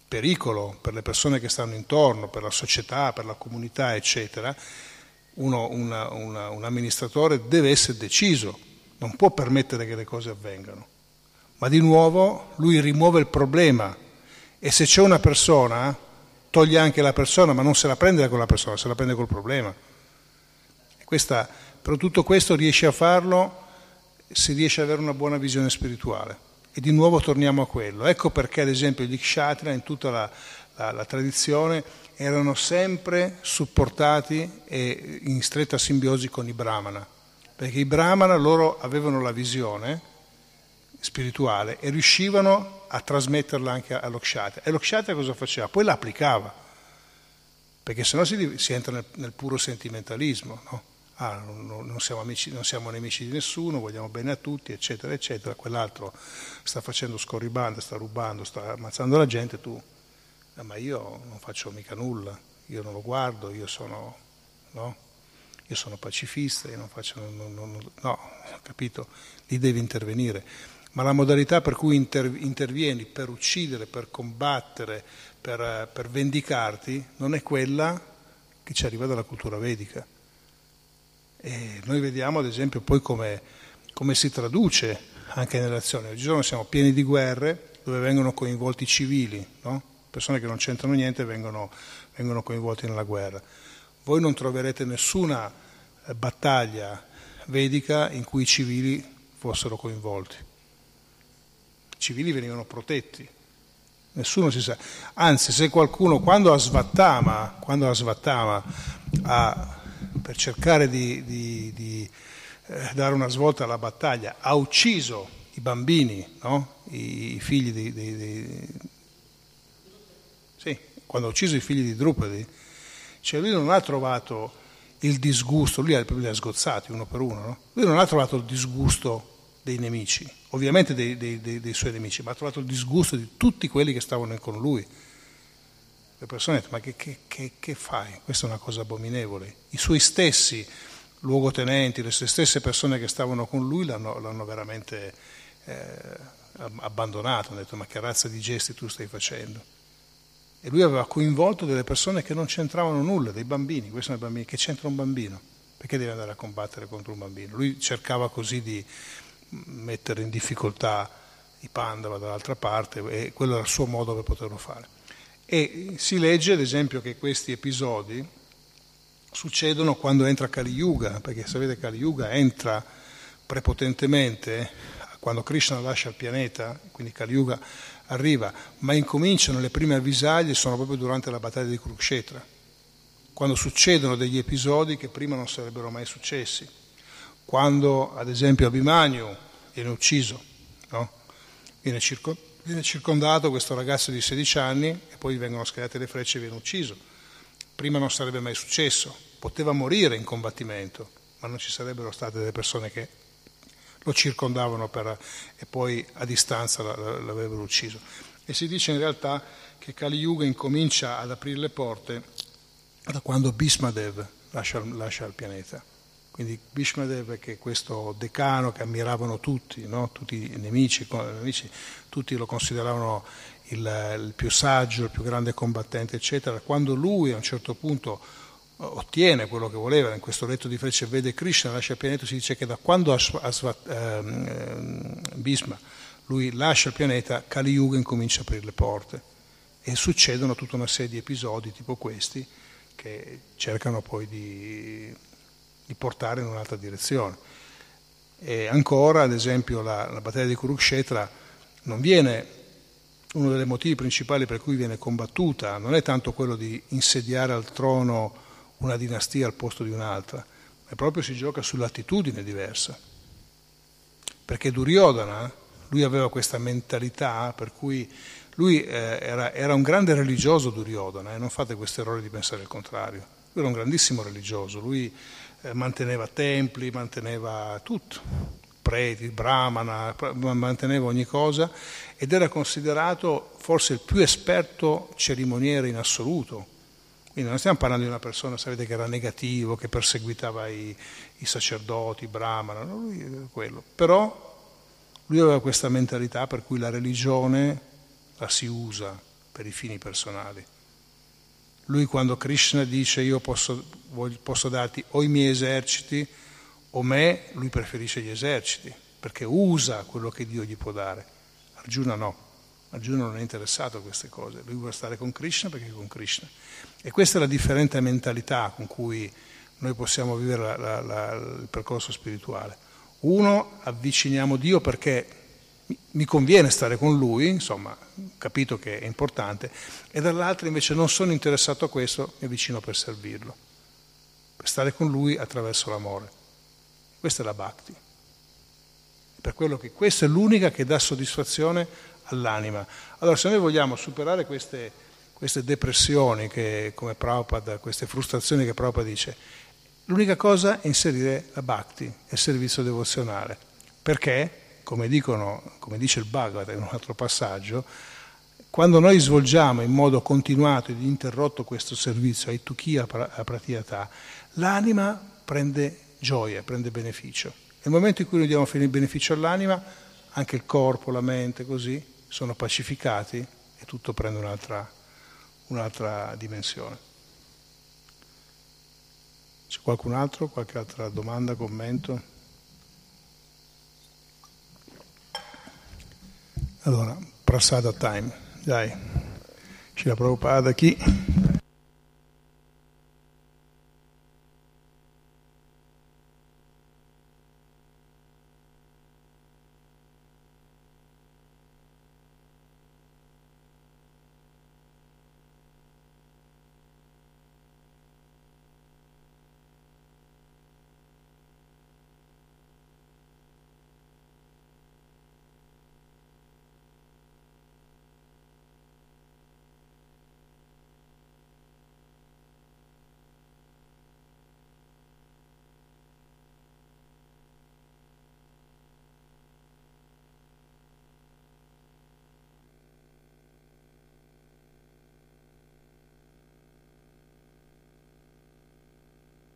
pericolo per le persone che stanno intorno, per la società, per la comunità, eccetera, uno, una, una, un amministratore deve essere deciso, non può permettere che le cose avvengano. Ma di nuovo lui rimuove il problema e se c'è una persona, toglie anche la persona, ma non se la prende con la persona, se la prende col problema. Questa, però tutto questo riesce a farlo se riesce ad avere una buona visione spirituale. E di nuovo torniamo a quello. Ecco perché, ad esempio, gli kshatriya in tutta la, la, la tradizione erano sempre supportati e in stretta simbiosi con i brahmana, perché i brahmana loro avevano la visione spirituale e riuscivano a trasmetterla anche allo kshatriya. E lo kshatriya cosa faceva? Poi la applicava, perché sennò si, si entra nel, nel, puro sentimentalismo, no? Ah, non, non, siamo amici, non siamo nemici di nessuno, vogliamo bene a tutti, eccetera, eccetera. Quell'altro sta facendo scorribande, sta rubando, sta ammazzando la gente, tu eh, ma io non faccio mica nulla, io non lo guardo, io sono, no? io sono pacifista, io non faccio, non, non, no, capito? Lì devi intervenire. Ma la modalità per cui inter, intervieni per uccidere, per combattere, per, per vendicarti, non è quella che ci arriva dalla cultura vedica. E noi vediamo ad esempio poi come, come si traduce anche nelle azioni. Oggigiorno siamo pieni di guerre dove vengono coinvolti civili, no? persone che non c'entrano niente vengono, vengono coinvolte nella guerra. Voi non troverete nessuna eh, battaglia vedica in cui i civili fossero coinvolti. I civili venivano protetti, nessuno si sa. Anzi, se qualcuno, quando a Svattama, quando a Svattama a, per cercare di, di, di eh, dare una svolta alla battaglia, ha ucciso i bambini, no? I, i, figli di, di, sì, quando ha ucciso i figli di Drupadi, cioè lui non ha trovato il disgusto, lui li ha sgozzati uno per uno, no? lui non ha trovato il disgusto dei nemici, ovviamente dei, dei, dei, dei, suoi nemici, ma ha trovato il disgusto di tutti quelli che stavano con lui. Le persone hanno detto, ma che, che, che, che fai? Questa è una cosa abominevole. I suoi stessi luogotenenti, le sue stesse persone che stavano con lui l'hanno, l'hanno veramente eh, abbandonato, hanno detto, ma che razza di gesti tu stai facendo? E lui aveva coinvolto delle persone che non c'entravano nulla, dei bambini, questi sono i bambini, che c'entra un bambino? Perché deve andare a combattere contro un bambino? Lui cercava così di mettere in difficoltà i Pandava dall'altra parte e quello era il suo modo per poterlo fare. E si legge ad esempio che questi episodi succedono quando entra Kali Yuga, perché sapete Kali Yuga entra prepotentemente quando Krishna lascia il pianeta, quindi Kali Yuga arriva, ma incominciano le prime avvisaglie sono proprio durante la battaglia di Kurukshetra, quando succedono degli episodi che prima non sarebbero mai successi, quando ad esempio Abhimanyu viene ucciso, no? viene, circo, viene circondato questo ragazzo di 16 anni e poi vengono scagliate le frecce e viene ucciso. Prima non sarebbe mai successo, poteva morire in combattimento, ma non ci sarebbero state delle persone che lo circondavano per, e poi a distanza l'avrebbero ucciso. E si dice in realtà che Kali Yuga incomincia ad aprire le porte da quando Bhismadev lascia, lascia il pianeta. Quindi Bhishmadev, che è questo decano che ammiravano tutti, no? tutti i nemici, nemici, tutti lo consideravano il, il, più saggio, il più grande combattente, eccetera, quando lui a un certo punto ottiene quello che voleva, in questo letto di frecce vede Krishna, lascia il pianeta, si dice che da quando Asvat, ehm, ehm, Bhisma lui lascia il pianeta, Kali Yuga incomincia a aprire le porte e succedono tutta una serie di episodi tipo questi che cercano poi di, di portare in un'altra direzione. E ancora, ad esempio, la, la battaglia di Kurukshetra non viene uno dei motivi principali per cui viene combattuta, non è tanto quello di insediare al trono una dinastia al posto di un'altra, ma proprio si gioca sull'attitudine diversa. Perché Duryodhana, lui aveva questa mentalità per cui lui eh, era, era, un grande religioso Duryodhana, e non fate questo errore di pensare il contrario. Lui era un grandissimo religioso, lui manteneva templi, manteneva tutto, preti, brahmana, manteneva ogni cosa ed era considerato forse il più esperto cerimoniere in assoluto Quindi non stiamo parlando di una persona, sapete, che era negativo, che perseguitava i, i sacerdoti, i brahmana, no? lui quello. Però lui aveva questa mentalità per cui la religione la si usa per i fini personali. Lui quando Krishna dice io posso, posso darti o i miei eserciti o me, lui preferisce gli eserciti, perché usa quello che Dio gli può dare. Arjuna no. Arjuna non è interessato a queste cose, lui vuole stare con Krishna perché è con Krishna. E questa è la differente mentalità con cui noi possiamo vivere la, la, la, il percorso spirituale. Uno, avviciniamo Dio perché mi conviene stare con Lui, insomma, capito che è importante, e dall'altro invece non sono interessato a questo, mi avvicino per servirlo, per stare con Lui attraverso l'amore. Questa è la bhakti. Per quello che questa è l'unica che dà soddisfazione all'anima. Allora se noi vogliamo superare queste, queste depressioni, che, come Prabhupada, queste frustrazioni che Prabhupada dice, l'unica cosa è inserire la bhakti, il servizio devozionale. Perché, come, dicono, come dice il Bhagavad in un altro passaggio, quando noi svolgiamo in modo continuato ed interrotto questo servizio, ai Aitukya Pratiyata, l'anima prende gioia, prende beneficio. Nel momento in cui noi diamo beneficio all'anima, anche il corpo, la mente, così, sono pacificati e tutto prende un'altra, un'altra dimensione. C'è qualcun altro? Qualche altra domanda, commento? Allora, prasada time, dai. Ci la Prabhupada chi?